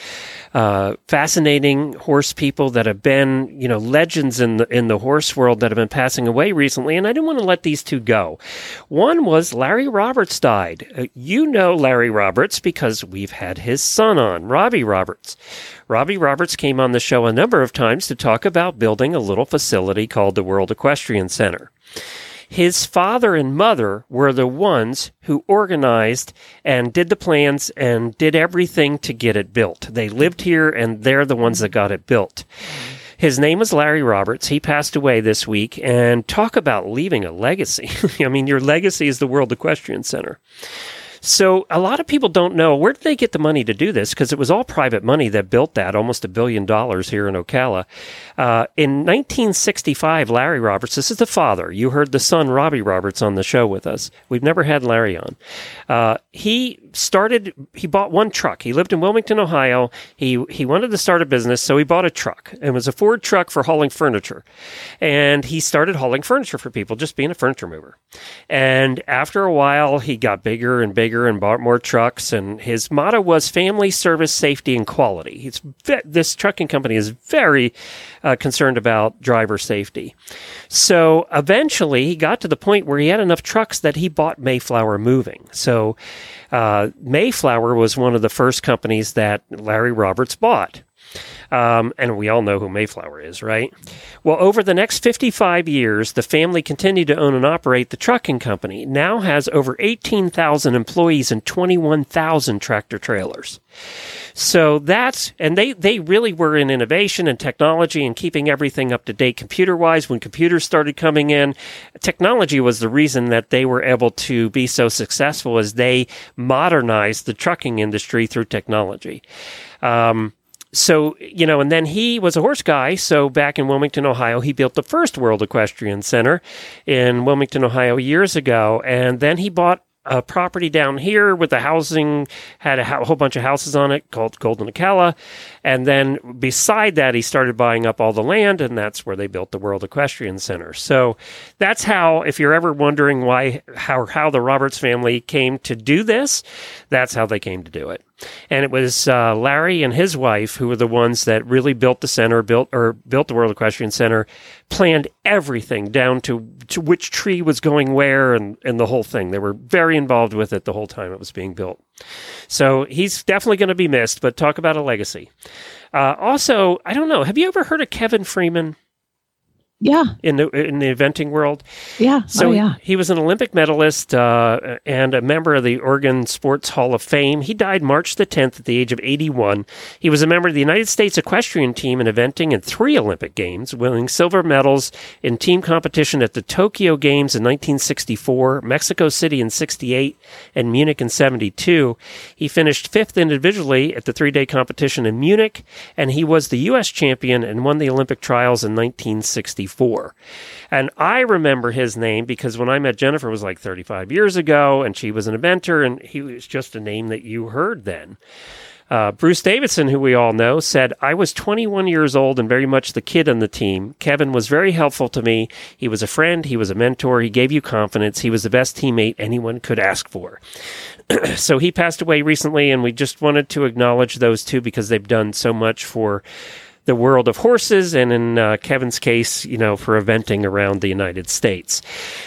uh, fascinating horse people that have been, you know, legends in the in the horse world that have been passing away recently, and I didn't want to let these two go. One was Larry Roberts died. Uh, you know Larry Roberts because we've had his son on, Robbie Roberts. Robbie Roberts came on the show a number of times to talk about building a little facility called the World Equestrian Center. His father and mother were the ones who organized and did the plans and did everything to get it built. They lived here and they're the ones that got it built. His name was Larry Roberts. He passed away this week. And talk about leaving a legacy. (laughs) I mean, your legacy is the World Equestrian Center. So a lot of people don't know where did they get the money to do this because it was all private money that built that, almost a billion dollars here in Ocala. Uh, in 1965, Larry Roberts, this is the father. You heard the son, Robbie Roberts, on the show with us. We've never had Larry on. Uh, he started. He bought one truck. He lived in Wilmington, Ohio. He he wanted to start a business, so he bought a truck. It was a Ford truck for hauling furniture, and he started hauling furniture for people, just being a furniture mover. And after a while, he got bigger and bigger and bought more trucks. And his motto was family, service, safety, and quality. This trucking company is very uh, concerned about driver safety. So eventually, he got to the point where he had enough trucks that he bought Mayflower Moving. So uh, Mayflower was one of the first companies that Larry Roberts bought. Um, and we all know who Mayflower is, right? Well, over the next 55 years, the family continued to own and operate the trucking company. Now has over 18,000 employees and 21,000 tractor trailers. So that's, and they, they really were in innovation and technology and keeping everything up to date computer wise. When computers started coming in, technology was the reason that they were able to be so successful as they modernized the trucking industry through technology. Um, so you know, and then he was a horse guy. So back in Wilmington, Ohio, he built the first World Equestrian Center in Wilmington, Ohio, years ago, and then he bought a property down here with the housing had a, a whole bunch of houses on it called Golden Ocala, and then beside that he started buying up all the land, and that's where they built the World Equestrian Center. So that's how, if you're ever wondering why how how the Roberts family came to do this, that's how they came to do it. And it was uh, Larry and his wife who were the ones that really built the center, built or built the World Equestrian Center, planned everything down to, to which tree was going where and, and the whole thing. They were very involved with it the whole time it was being built. So he's definitely going to be missed, but talk about a legacy. Uh, also, I don't know. Have you ever heard of Kevin Freeman? Yeah. In the in the eventing world. Yeah. So oh, yeah. he was an Olympic medalist uh, and a member of the Oregon Sports Hall of Fame. He died March the 10th at the age of 81. He was a member of the United States equestrian team in eventing in three Olympic Games, winning silver medals in team competition at the Tokyo Games in 1964, Mexico City in 68, and Munich in 72. He finished fifth individually at the three day competition in Munich, and he was the U.S. champion and won the Olympic trials in 1964. And I remember his name because when I met Jennifer was like 35 years ago, and she was an eventer and he was just a name that you heard then. Uh, Bruce Davidson, who we all know, said, I was 21 years old and very much the kid on the team. Kevin was very helpful to me. He was a friend. He was a mentor. He gave you confidence. He was the best teammate anyone could ask for. (clears throat) so he passed away recently, and we just wanted to acknowledge those two because they've done so much for the world of horses, and in uh, Kevin's case, you know, for eventing around the United States.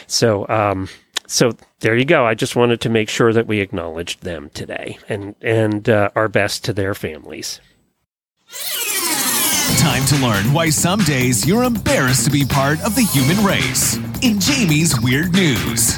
So, um, so there you go. I just wanted to make sure that we acknowledged them today, and and uh, our best to their families. Time to learn why some days you're embarrassed to be part of the human race. In Jamie's Weird News.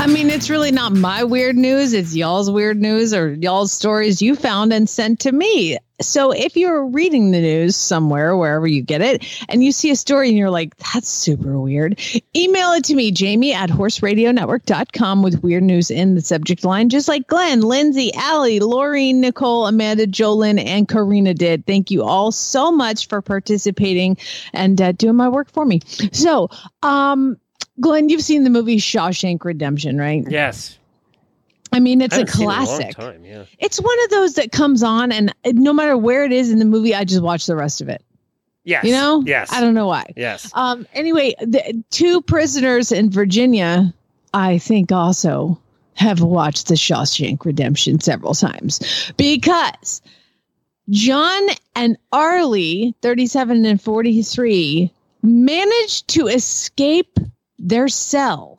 I mean, it's really not my weird news. It's y'all's weird news or y'all's stories you found and sent to me. So if you're reading the news somewhere, wherever you get it, and you see a story and you're like, that's super weird, email it to me, Jamie at horseradionetwork.com with weird news in the subject line, just like Glenn, Lindsay, Allie, Lori, Nicole, Amanda, Jolyn, and Karina did. Thank you all so much for participating and uh, doing my work for me. So, um, Glenn, you've seen the movie Shawshank Redemption, right? Yes. I mean, it's I a haven't seen it a long classic. time, yeah. It's one of those that comes on, and no matter where it is in the movie, I just watch the rest of it. Yes. You know? Yes. I don't know why. Yes. Um. Anyway, the two prisoners in Virginia, I think, also have watched the Shawshank Redemption several times because John and Arlie, 37 and 43, managed to escape their cell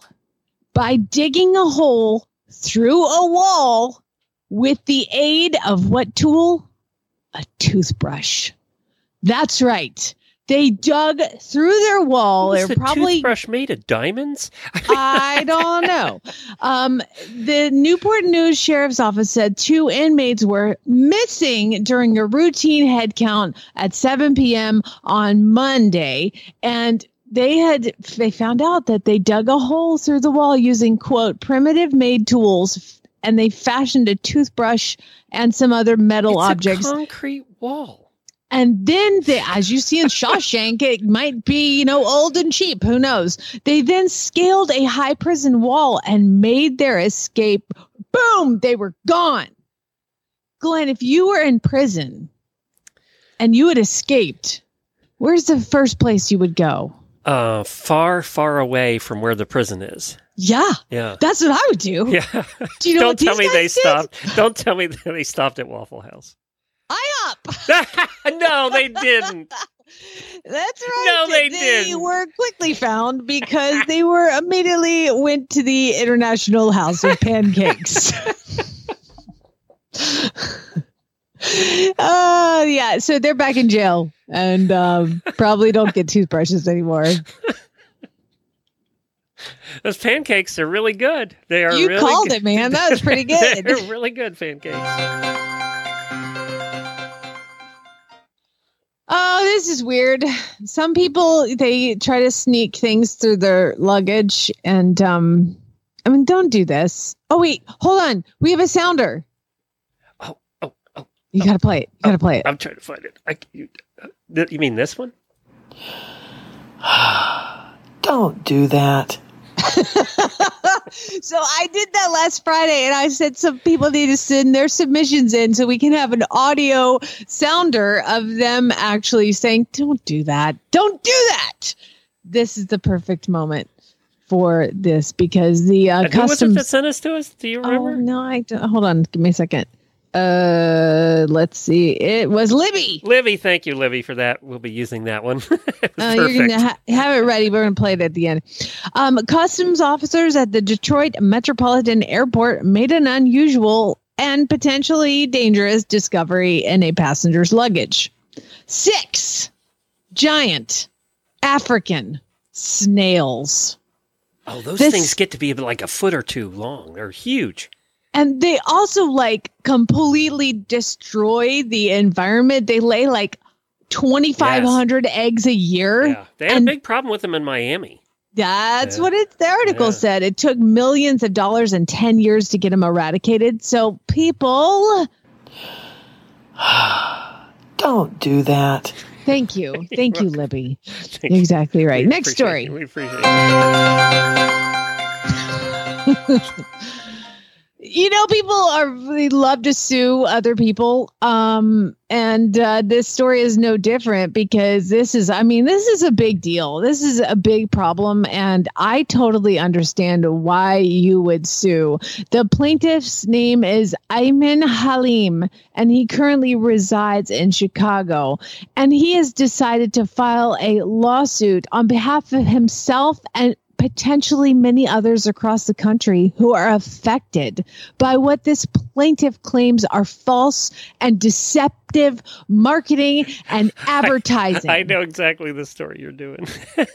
by digging a hole through a wall with the aid of what tool? A toothbrush. That's right. They dug through their wall. Was They're the probably toothbrush made of diamonds? I (laughs) don't know. Um, the Newport News Sheriff's Office said two inmates were missing during a routine head count at 7 p.m. on Monday, and they had they found out that they dug a hole through the wall using quote primitive made tools, and they fashioned a toothbrush and some other metal It's objects. a concrete wall. And then, they, as you see in Shawshank, (laughs) it might be, you know, old and cheap. Who knows? They then scaled a high prison wall and made their escape. Boom! They were gone. Glenn, if you were in prison and you had escaped, where's the first place you would go? Uh, far, far away from where the prison is. Yeah, Yeah. that's what I would do. (laughs) Yeah. Do you know Don't tell me they did? stopped. Don't tell me (laughs) that they stopped at Waffle House. I up. (laughs) no, they didn't. That's right. No, they They didn't. were quickly found because they were immediately went to the International House of Pancakes. (laughs) uh yeah, so they're back in jail and um, probably don't get toothbrushes anymore. (laughs) Those pancakes are really good. They are You really called good. it, man. That was pretty (laughs) good. They're really good pancakes. Oh, this is weird. Some people they try to sneak things through their luggage and um I mean don't do this. Oh wait, hold on. We have a sounder. Oh, oh, oh. You gotta play it. You gotta play it. I'm trying to find it. I, you, uh, you mean this one? (sighs) Don't do that. (laughs) so I did that last Friday and I said some people need to send their submissions in so we can have an audio sounder of them actually saying, Don't do that. Don't do that. This is the perfect moment for this because the uh, And who was it that sent us to us? Do you Oh remember? no, I don't. Hold on, give me a second. Uh, let's see. It was Libby. Libby, thank you, Libby, for that. We'll be using that one. (laughs) Uh, you're gonna ha- have it ready. We're gonna play it at the end. Um, customs officers at the Detroit Metropolitan Airport made an unusual and potentially dangerous discovery in a passenger's luggage. Six giant African snails. oh, those this- things get to be like a foot or two long. They're huge. And they also like completely destroy the environment. They lay like 2,500 eggs a year. Yeah, they had and- a big problem with them in Miami. That's Yeah. what it, the article Yeah. said. It took millions of dollars and 10 years to get them eradicated. So, people, (sighs) Don't do that. thank you. (laughs) Thank you, Libby. (laughs) Thank. Exactly right. We Next story. it. We appreciate it. (laughs) you know people are they love to sue other people um and uh, this story is no different because this is i mean this is a big deal. This is a big problem and i totally understand why you would sue. The plaintiff's name is Aimen Halim and he currently resides in chicago and he has decided to file a lawsuit on behalf of himself and potentially many others across the country who are affected by what this plaintiff claims are false and deceptive marketing and (laughs) advertising. I know exactly the story you're doing. (laughs)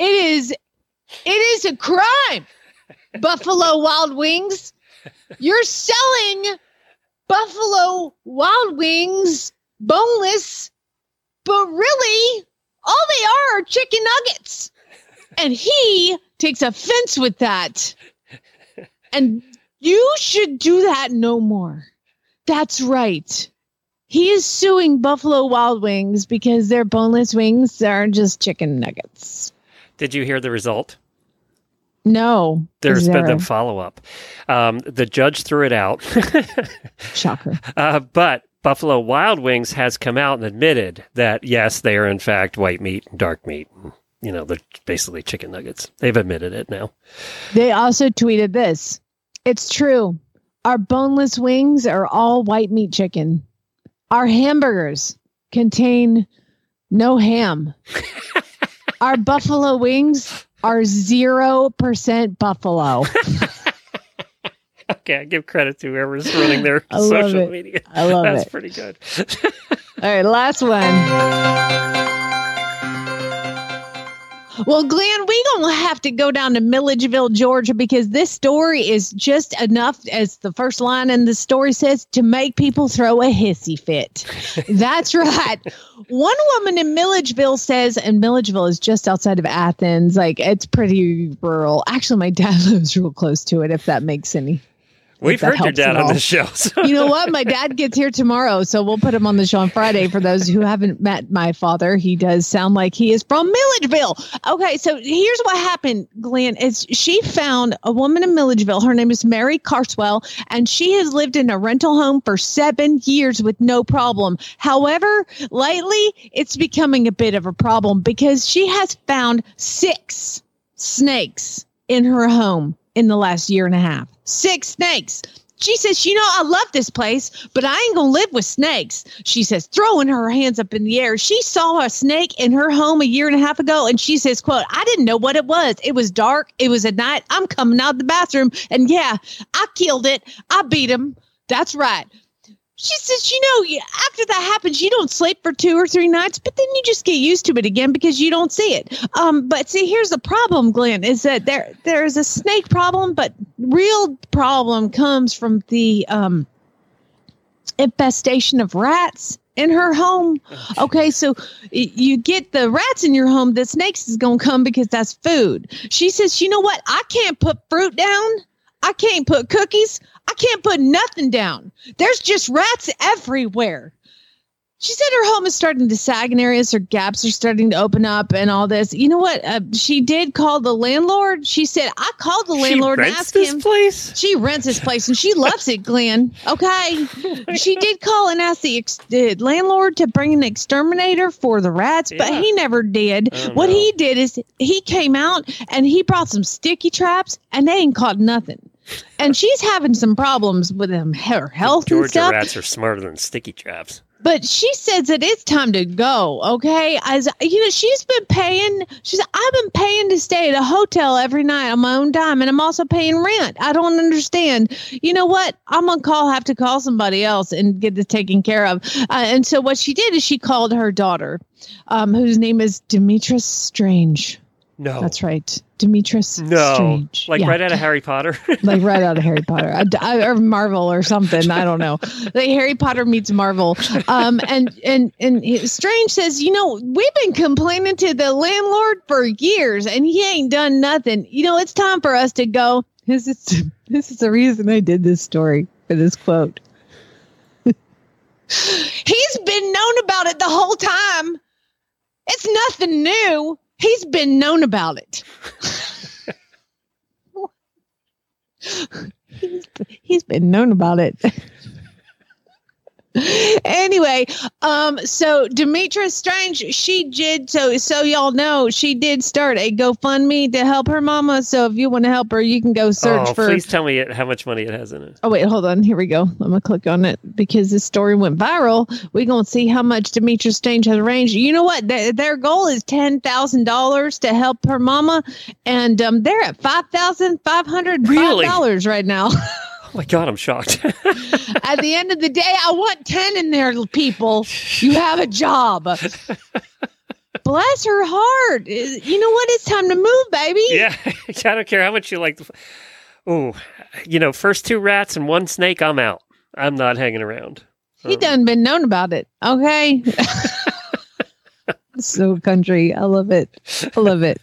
It is it is a crime. Buffalo Wild Wings. You're selling Buffalo Wild Wings boneless, but really all they are are chicken nuggets. And he takes offense with that. And you should do that no more. That's right. He is suing Buffalo Wild Wings because their boneless wings are just chicken nuggets. Did you hear the result? No. There's Is been a follow up. Um, the judge threw it out, (laughs) shocker. uh, but Buffalo Wild Wings has come out and admitted that yes, they are in fact white meat and dark meat. You know, they're basically chicken nuggets. They've admitted it now. They also tweeted this. It's true. Our boneless wings are all white meat chicken. Our hamburgers contain no ham. (laughs) Our buffalo wings are 0% buffalo. (laughs) Okay, I give credit to whoever's running their social it. media. I love That's it. pretty good. All right, last one. Well, Glenn, we gonna have to go down to Milledgeville, Georgia, because this story is just enough, as the first line in the story says, to make people throw a hissy fit. (laughs) That's right. One woman in Milledgeville says, and Milledgeville is just outside of Athens. Like it's pretty rural. Actually, my dad (laughs) lives real close to it. If that makes any We've heard your dad on the show. so- (laughs) you know what? My dad gets here tomorrow, so we'll put him on the show on Friday. For those who haven't met my father, he does sound like he is from Milledgeville. Okay, so here's what happened, Glenn. Is she found a woman in Milledgeville? Her name is Mary Carswell, and she has lived in a rental home for seven years with no problem. However, lately it's becoming a bit of a problem because she has found six snakes in her home in the last year and a half. Six snakes. She says, You know, I love this place, but I ain't to live with snakes. She says, throwing her hands up in the air. She saw a snake in her home a year and a half ago, and she says, quote, I didn't know what it was. It was dark. It was at night. I'm coming out the bathroom, and yeah, I killed it. I beat him. That's right. She says, you know, after that happens, you don't sleep for two or three nights, but then you just get used to it again because you don't see it. Um, but see, here's the problem, Glenn, is that there there is a snake problem, but real problem comes from the um, infestation of rats in her home. Okay, so you get the rats in your home, the snakes is gonna come because that's food. She says, you know what? I can't put fruit down. I can't put cookies. Can't put nothing down. There's just rats everywhere. She said her home is starting to sag in areas. Her gaps are starting to open up and all this. You know what? Uh, she did call the landlord. She said, I called the landlord and rents asked this him. place? She rents this place and she loves it, Glenn. Okay. (laughs) She did call and ask the, ex- the landlord to bring an exterminator for the rats, but he never did. Oh, what no. he did is he came out and he brought some sticky traps and they ain't caught nothing. And she's having some problems with them, her health and Georgia stuff. rats are smarter than sticky traps. But she says that it's time to go. Okay, as you know, she's been paying. She's I've been paying to stay at a hotel every night on my own dime, and I'm also paying rent. I don't understand. You know what? I'm gonna call. Have to call somebody else and get this taken care of. Uh, and so what she did is she called her daughter, um, whose name is Demetrius Strange. No. That's right, Demetrius No. Strange. Like Yeah right out of Harry Potter. (laughs) like right out of Harry Potter I, I- or Marvel or something. I don't know. Like Harry Potter meets Marvel. Um, and and and Strange says, you know, we've been complaining to the landlord for years, and he ain't done nothing. You know, it's time for us to go. This is this is the reason I did this story for this quote. (laughs) He's been known about it the whole time. It's nothing new. He's been known about it. (laughs) he's, he's been known about it. (laughs) (laughs) anyway, um, so Demetrius Strange, she did so so y'all know she did start a GoFundMe to help her mama. So if you want to help her, you can go search oh, for please tell me how much money it has in it. Oh wait, hold on. Here we go. I'm gonna click on it because this story went viral. We're gonna see how much Demetrius Strange has arranged. You know what? Their, their goal is ten thousand dollars to help her mama, and um, they're at five thousand five hundred Really? dollars right now. (laughs) (laughs) My god, I'm shocked. (laughs) at the end of the day, I want ten in there, people. You have a job. (laughs) Bless her heart. You know what? It's time to move, baby. yeah, I don't care how much you like. The, oh, you know, first two rats and one snake, I'm out. I'm not hanging around. He um, done been known about it. Okay. So country. I love it. I love it.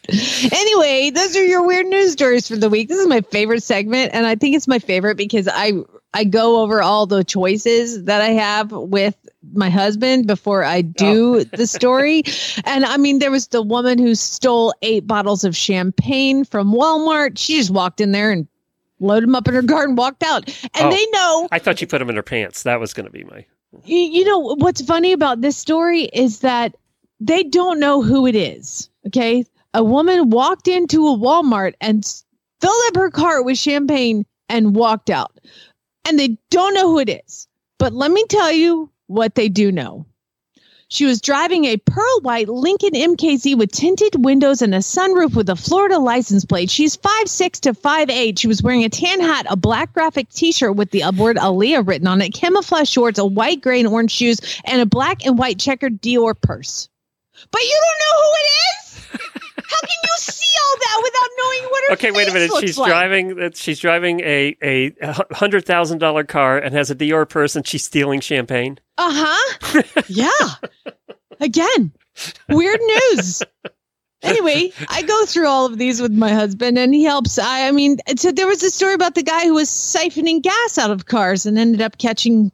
Anyway, those are your weird news stories for the week. This is my favorite segment, and I think it's my favorite because I I go over all the choices that I have with my husband before I oh. do the story. (laughs) And I mean, there was the woman who stole eight bottles of champagne from Walmart. She just walked in there and loaded them up in her garden, walked out. And Oh. they know I thought she put them in her pants. That was going to be my. you, you know what's funny about this story is that they don't know who it is. Okay, a woman walked into a Walmart and filled up her cart with champagne and walked out, and they don't know who it is. But let me tell you what they do know. She was driving a pearl white Lincoln MKZ with tinted windows and a sunroof with a Florida license plate. She's 5'6 to 5'8. She was wearing a tan hat, a black graphic t shirt with the word Aaliyah written on it, camouflage shorts, a white, gray, and orange shoes, and a black and white checkered Dior purse. But you don't know who it is? How can you see all that without knowing what her Okay, wait a minute. She's like? driving. She's driving a a hundred thousand dollar car and has a Dior purse, and she's stealing champagne. Uh huh. (laughs) yeah. Again, weird news. Anyway, I go through all of these with my husband, and he helps. I, I mean, so there was a story about the guy who was siphoning gas out of cars and ended up catching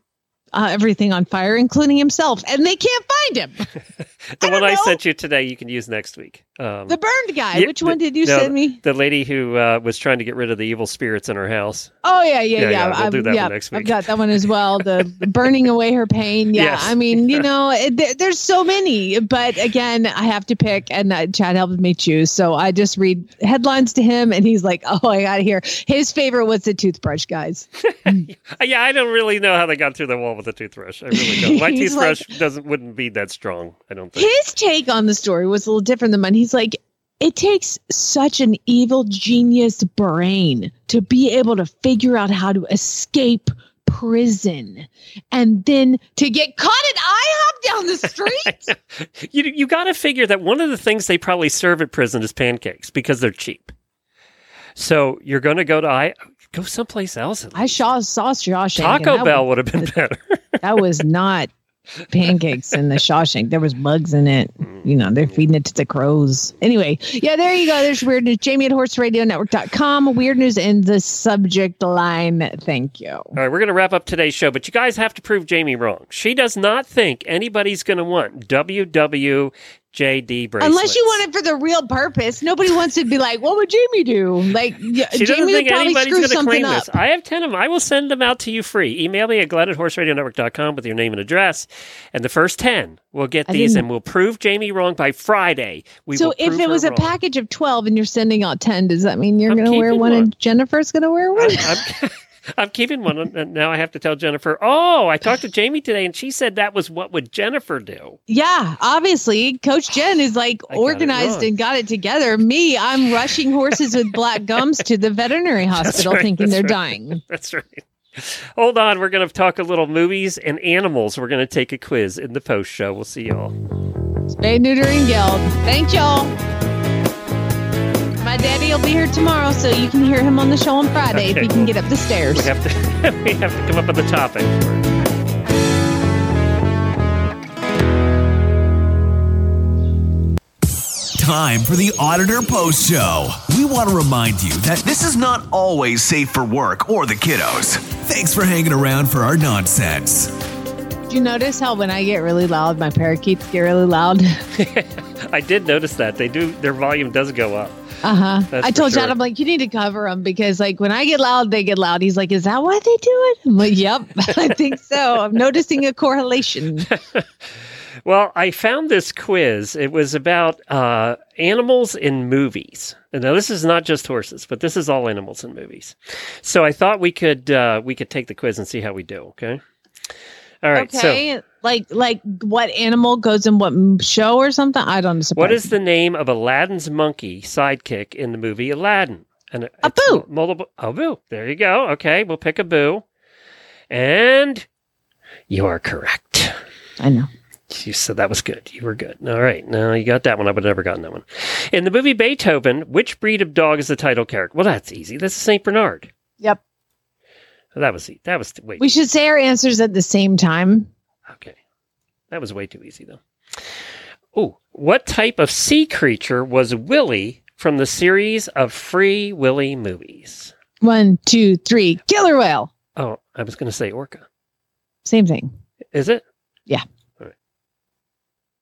uh, everything on fire, including himself, and they can't find him. (laughs) (laughs) The I one I sent you today, you can use next week. Um, The burned guy. yeah, Which one did you no, send me? The lady who uh, was trying to get rid of the evil spirits in her house. Oh yeah, yeah, Yeah, yeah. yeah, we'll I've- do that one yeah, next I've got that one as (laughs) well. The, burning away her pain. Yeah, Yes. I mean, you (laughs) know, it, there, there's so many, but again, I have to pick, and uh, Chad helped me choose. So I just read headlines to him, and he's like, "Oh, I got to hear." His favorite was the toothbrush guys. Yeah, I don't really know how they got through the wall with a toothbrush. I really don't. My toothbrush doesn't wouldn't be that strong. I don't His take on the story was a little different than mine. He's like, it takes such an evil genius brain to be able to figure out how to escape prison and then to get caught at IHOP down the street. (laughs) you you got to figure that one of the things they probably serve at prison is pancakes because they're cheap. So you're going to go to I go someplace else. I saw, saw Shawshank. Taco Bell would have been (laughs) better. that was not pancakes in the Shawshank. There was bugs in it. You know, they're mm-hmm. feeding it to the crows. Anyway, yeah, there you go. There's weird news. Jamie at horseradionetwork.com. Weird news in the subject line. Thank you. All right, we're going to wrap up today's show, but you guys have to prove Jamie wrong. She does not think anybody's going to want WWJD bracelets. Unless you want it for the real purpose. Nobody wants to be like, what would Jamie do? Like, yeah, She doesn't Jamie would probably screw something claim up. this. I have 10 of them. I will send them out to you free. Email me at glenn at horseradionetwork.com with your name and address. And the first 10 will get I these didn't- and we'll prove Jamie wrong by Friday. We so if it was a wrong. package of 12 and you're sending out 10, does that mean you're going to wear one, one. and Jennifer's going to wear one? I'm, I'm (laughs) keeping one, and now I have to tell Jennifer. Oh, I talked to Jamie today, and she said that was what would Jennifer do. Yeah, obviously, Coach Jenn is like I got organized and got it together. Me, I'm rushing horses with black gums to the veterinary (laughs) hospital right, thinking they're right. dying. (laughs) That's right. Hold on, we're going to talk a little movies and animals. We're going to take a quiz in the post show. We'll see y'all. Spay Neutering Guild. Thank y'all. My daddy will be here tomorrow, so you can hear him on the show on Friday if Okay, he can well, get up the stairs. We have to (laughs) we have to come up with a topic. Time for the Auditor Post Show. We want to remind you that this is not always safe for work or the kiddos. Thanks for hanging around for our nonsense. Did you notice how when I get really loud, my parakeets get really loud? (laughs) (laughs) I did notice that they do their volume does go up. Uh huh. I told sure. Chad, I'm like, you need to cover them because, like, when I get loud, they get loud. He's like, is that why they do it? I'm like, yep, (laughs) I think so. I'm noticing a correlation. (laughs) Well, I found this quiz. It was about uh, animals in movies. And now this is not just horses, but this is all animals in movies. So I thought we could uh, we could take the quiz and see how we do. Okay. All right. So okay, like, like what animal goes in what show or something? I don't know. What is the name of Aladdin's monkey sidekick in the movie Aladdin? And Abu. Multiple. Abu. There you go. Okay, we'll pick Abu. And you are correct. I know. You said that was good. You were good. All right. Now you got that one. I would have never gotten that one. In the movie Beethoven, which breed of dog is the title character? Well, that's easy. That's a Saint Bernard. Yep. That was that was wait. We should say our answers at the same time. Okay. That was way too easy though. Oh, what type of sea creature was Willy from the series of Free Willy movies? One, two, three. Killer whale. Oh, I was going to say orca. Same thing. Is it? Yeah. All right.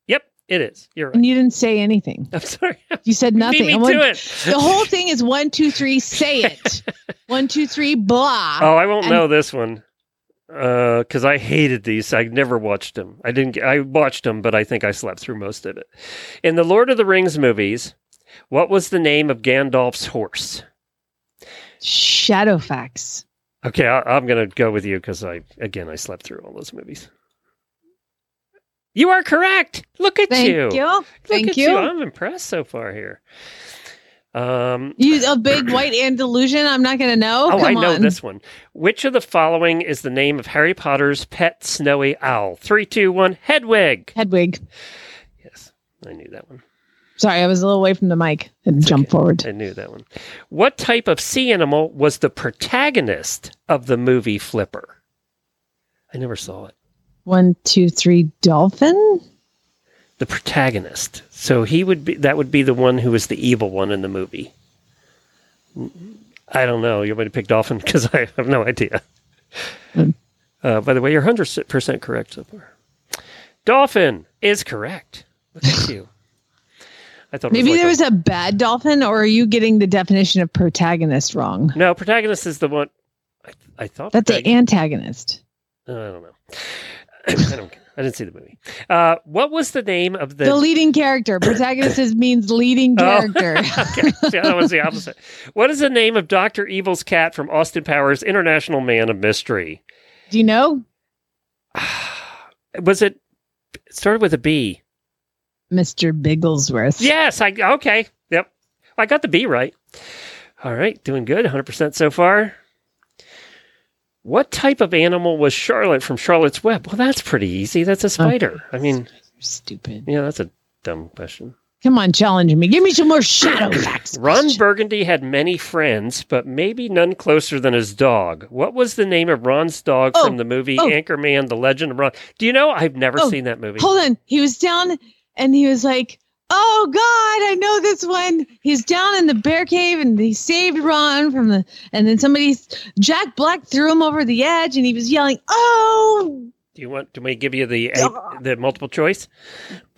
Yep, it is. You're right. And you didn't say anything. (laughs) I'm sorry. You said Beat nothing. me want- to it. The whole thing is one, two, three. Say it. (laughs) one, two, three. Blah. Oh, I won't And- know this one Uh, because I hated these. I never watched them. I didn't. I watched them, but I think I slept through most of it. In the Lord of the Rings movies, what was the name of Gandalf's horse? Shadowfax. Okay, I, I'm going to go with you because I again I slept through all those movies. You are correct. Look at Thank you. you. Look Thank at you. I'm impressed so far here. Um, You a big white Andalusian? I'm not gonna know. Oh, I Come know on. this one. Which of the following is the name of Harry Potter's pet snowy owl? Three, two, one. Hedwig. Hedwig. Yes, I knew that one. Sorry, I was a little away from the mic and jump forward. I knew that one. What type of sea animal was the protagonist of the movie Flipper? I never saw it. One, two, three, dolphin. The protagonist. So he would be that would be the one who was the evil one in the movie. I don't know. You want me to pick dolphin (laughs) because I have no idea. Uh, by the way, you're hundred percent correct so far. Dolphin is correct. Look at you. I thought Maybe was like there a- was a bad dolphin, or are you getting the definition of protagonist wrong? no protagonist is the one. I, I thought That's the antagonist. Uh, I don't know. (coughs) I don't. care. I didn't see the movie. Uh, what was the name of the? The, leading character. Protagonist is- means leading Oh. (laughs) character. okay, see, that was the opposite. What is the name of Doctor Evil's cat from Austin Powers' International Man of Mystery? Do you know? (sighs) Was it? It started with a B. Mr. Bigglesworth. Yes. I okay. Yep. I got the B right. All right, doing good. 100% so far. What type of animal was Charlotte from Charlotte's Web? Well, that's pretty easy. That's a spider. I mean, stupid. Yeah, that's a dumb question. Come on, challenge me. Give me some more shadow (coughs) facts. Ron Burgundy had many friends, but maybe none closer than his dog. What was the name of Ron's dog Oh, from the movie oh. Anchorman: The Legend of Ron? Do you know? I've never Oh, seen that movie. Hold on. He was down and he was like, Oh God, I know this one. He's down in the bear cave and he saved Ron from the and then somebody Jack Black threw him over the edge and he was yelling, Oh Do you want? Do we give you the a, the multiple choice?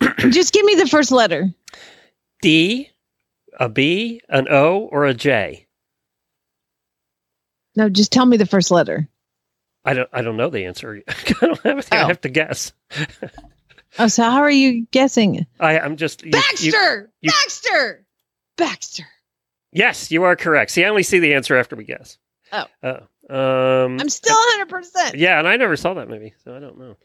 (clears throat) (clears throat) just give me the first letter. D, a B, an O, or a J? No, just tell me the first letter. I don't. I don't know the answer. (laughs) I don't have. it. I Oh. have to guess. (laughs) Oh, so how are you guessing? I, I'm just you- you- Baxter! you- Baxter! Baxter. yes, you are correct. See, I only see the answer after we guess. Oh. Oh. Um, I'm still 100%. Yeah, and I never saw that movie, so I don't know.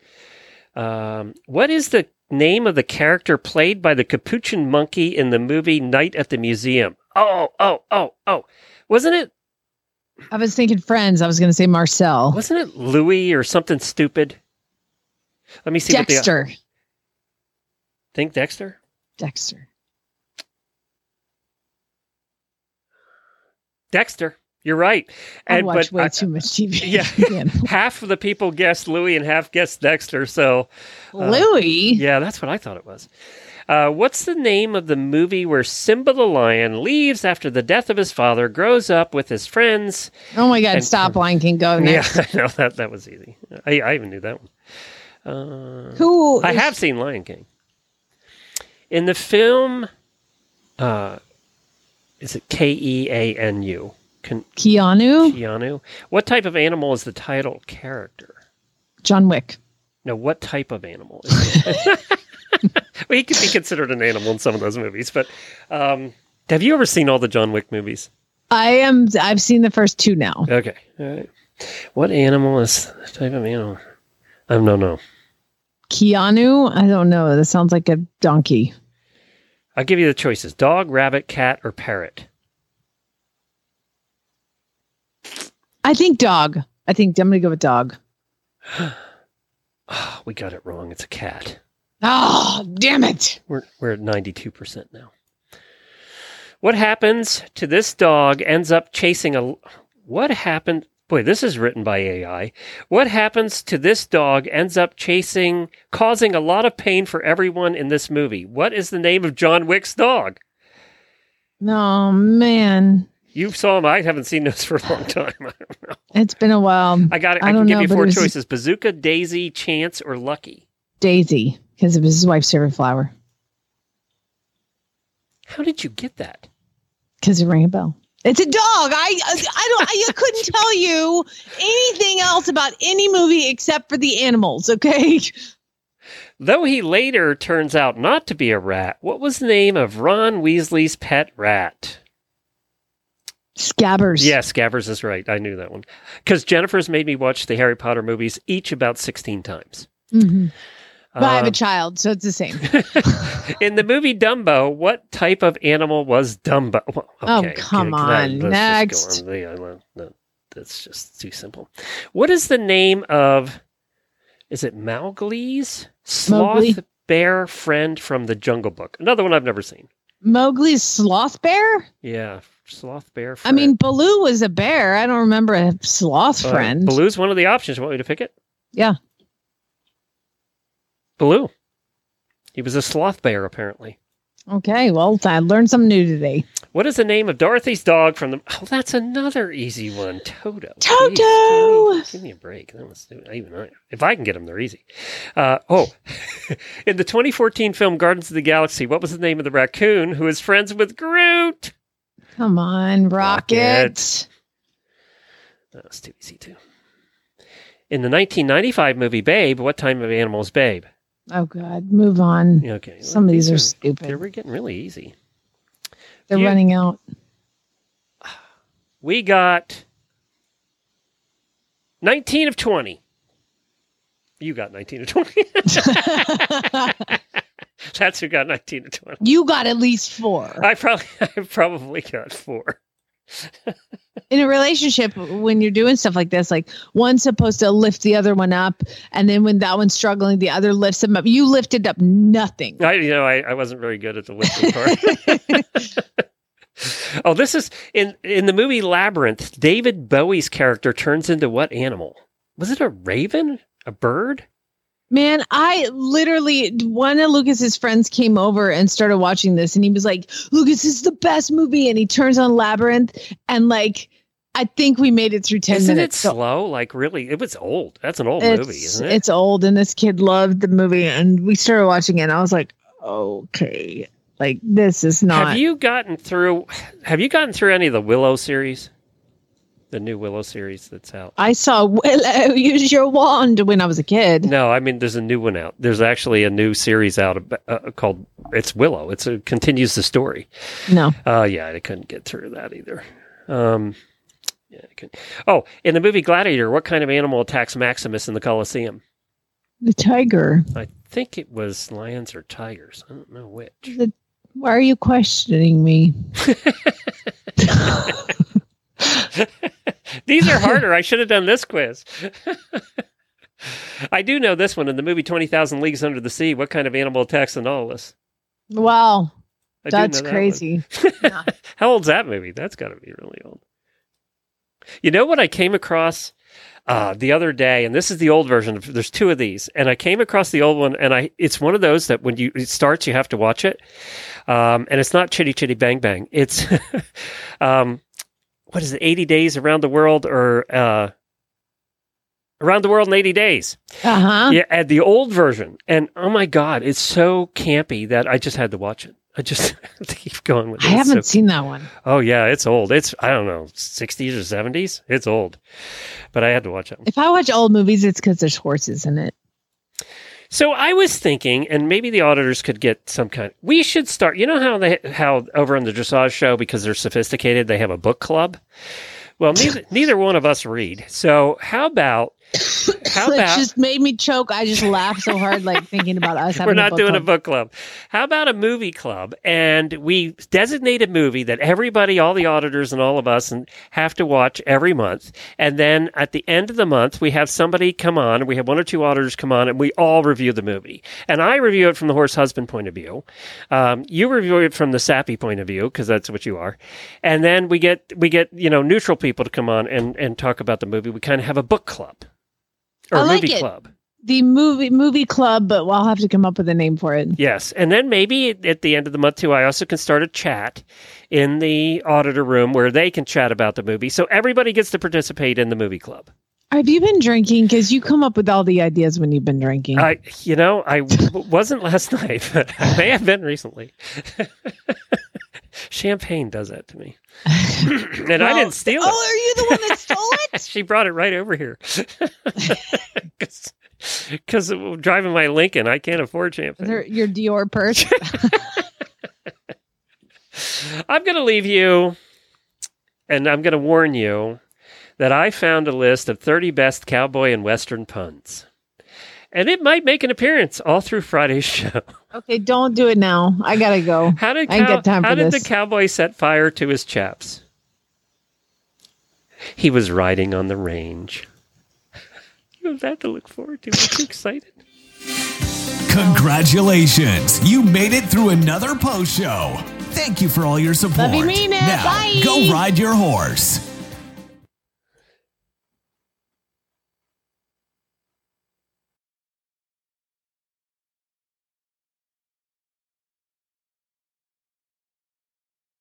Um, what is the name of the character played by the capuchin monkey in the movie Night at the Museum? Oh, oh, oh, oh. Wasn't it I was thinking friends. I was going to say Marcel. wasn't it Louis or something stupid? Let me see what Dexter. the Think Dexter? Dexter. Dexter. You're right. I watch way I- too much TV. (laughs) (laughs) Yeah. half of the people guessed Louis and half guessed Dexter. So uh, Louis? Yeah, that's what I thought it was. Uh, what's the name of the movie where Simba the lion leaves after the death of his father, grows up with his friends? Oh my God! and- stop, Lion King. Go (laughs) next. Yeah, I know that that was easy. I, I even knew that one. Uh, Who I have seen Lion King. In the film, uh, is it K E A N U? Can- Keanu. Keanu. What type of animal is the title character? John Wick. No, what type of animal? Is it? (laughs) well, he could be considered an animal in some of those movies, but um, have you ever seen all the John Wick movies? I am. I've seen the first two now. Okay. All right. What animal is the type of animal? I don't know. Keanu. I don't know. That sounds like a donkey. I'll give you the choices dog, rabbit, cat, or parrot. I think dog. I think I'm gonna go with dog. (gasps) Oh, we got it wrong. It's a cat. Oh, damn it! We're, we're at 92% now. What happens to this dog ends up chasing a. What happened? Boy, this is written by AI. What happens to this dog ends up chasing, causing a lot of pain for everyone in this movie? What is the name of John Wick's dog? Oh, man, You saw him. I haven't seen those for a long time. (laughs) I don't know. it's been a while. I got it. I, I can give know, you four was choices Bazooka, Daisy, Chance, or Lucky. Daisy because it was his wife's favorite flower. How did you get that? Because it rang a bell. It's a dog. I I don't. I, couldn't tell you anything else about any movie except for the animals. Okay. Though he later turns out not to be a rat, what was the name of Ron Weasley's pet rat? Scabbers. Yeah, Scabbers is right. I knew that one. Because Jennifer's made me watch the Harry Potter movies each about 16 times. hmm But I have a Um, child, so it's the same. (laughs) in the movie Dumbo, what type of animal was Dumbo? Well, Oh, come okay, on. let's Next. on. No, that's just too simple. What is the name of, is it Mowgli's? Sloth Mowgli. bear friend from the Jungle Book. Another one I've never seen. Mowgli's sloth bear? Yeah, sloth bear. I mean, Baloo was a bear. I don't remember a sloth Uh, friend. Baloo's one of the options. You want me to pick it? Yeah. Baloo. He was a sloth bear, apparently. Okay, well, I learned something new today. What is the name of Dorothy's dog from the? Oh, that's another easy one. Toto. Toto! Jeez, give, me, a break. That was, even I- if I can get them, they're easy. Uh, oh, (laughs) in the 2014 film Guardians of the Galaxy, what was the name of the raccoon who is friends with Groot? Come on, Rocket. Rocket. That was too easy too. In the 1995 movie Babe, what type of animal is Babe? Oh, God. Move on. Okay, Some of these are They're stupid. we're getting really easy. They're you- running out. We got 19 of 20. You got 19 of 20. (laughs) That's who got 19 of 20. You got at least four. I probably (laughs) I probably got four. In a relationship, when you're doing stuff like this, like one's supposed to lift the other one up, and then when that one's struggling, the other lifts them up. You lifted up nothing. I you know I, I wasn't very good at the lifting part. (laughs) oh, this is in in the movie Labyrinth. David Bowie's character turns into what animal? Was it a raven? A bird? Man, I literally one of Lucas's friends came over and started watching this, and he was like, "Lucas, this is the best movie." And he turns on Labyrinth, and like, I think we made it through 10 Isn't minutes. it So slow? Like really? It was old. That's an old it's, movie, isn't it? It's old, and this kid loved the movie, and we started watching it. and I was like, "Okay, like this is not." Have you gotten through? Have you gotten through any of the Willow series? The new Willow series that's out. I saw Willow (laughs) use your wand when I was a kid. No, I mean there's a new one out. There's actually a new series out uh, called it's Willow. It's a continues the story. No. Uh yeah, I couldn't get through that either. Um yeah, I couldn't. Oh, in the movie Gladiator, what kind of animal attacks Maximus in the Colosseum? The tiger. I think it was lions or tigers. I don't know which. The, why are you questioning me? (laughs) (laughs) (laughs) These are harder. I should have done this quiz. (laughs) I do know this one in the movie 20,000 Leagues Under the Sea. What kind of animal attacks the Nautilus? Wow, I that's that crazy. (laughs) How old's that movie? That's got to be really old. You know what I came across uh, the other day, and this is the old version. Of, there's two of these, and I came across the old one, and I it's one of those that when you it starts, you have to watch it, um, and it's not Chitty Chitty Bang Bang. It's um, what is it? 80 Days Around the World or uh, Around the World in 80 Days. Uh huh. Yeah, and the old version, and oh my god, it's so campy that I just had to watch it. I just (laughs) keep going with it. I haven't so seen that one. Oh yeah, it's old. It's I don't know, sixties or seventies. It's old, but I had to watch it. If I watch old movies, it's because there's horses in it. So I was thinking, and maybe the auditors could get some kind. We should start. You know how they how over on the dressage show because they're sophisticated, they have a book club. Well, neither neither one of us read. So how about how it about just made me choke. I just laughed so hard, like thinking about us. we're having not a book doing club. a book club. How about a movie club? And we designate a movie that everybody, all the auditors and all of us, and have to watch every month. And then at the end of the month, we have somebody come on. We have one or two auditors come on, and we all review the movie. And I review it from the horse husband point of view. Um, you review it from the sappy point of view because that's what you are. And then we get we get you know neutral people to come on and and talk about the movie. We kind of have a book club or I a like movie it. club. the movie movie club, but I'll have to come up with a name for it. Yes. And then maybe at the end of the month, too, I also can start a chat in the auditor room where they can chat about the movie. So everybody gets to participate in the movie club. Have you been drinking? Because you come up with all the ideas when you've been drinking. I, you know, I w- wasn't last (laughs) night, but I may have been recently. (laughs) Champagne does that to me. (laughs) and I didn't steal oh, it. Oh, are you the one that stole (laughs) it? she brought it right over here. (laughs) Because driving my Lincoln, I can't afford champagne. There your Dior purse? I'm going to leave you, and I'm going to warn you that I found a list of 30 best cowboy and western puns. And it might make an appearance all through Friday's (laughs) show. okay, don't do it now. I gotta go. How did, I ain't got time how for did this. the cowboy set fire to his chaps? He was riding on the range. (laughs) You have that to look forward to. Aren't you excited? Congratulations! You made it through another post show. Thank you for all your support. Love you, mean it. Now, Bye. go ride your horse.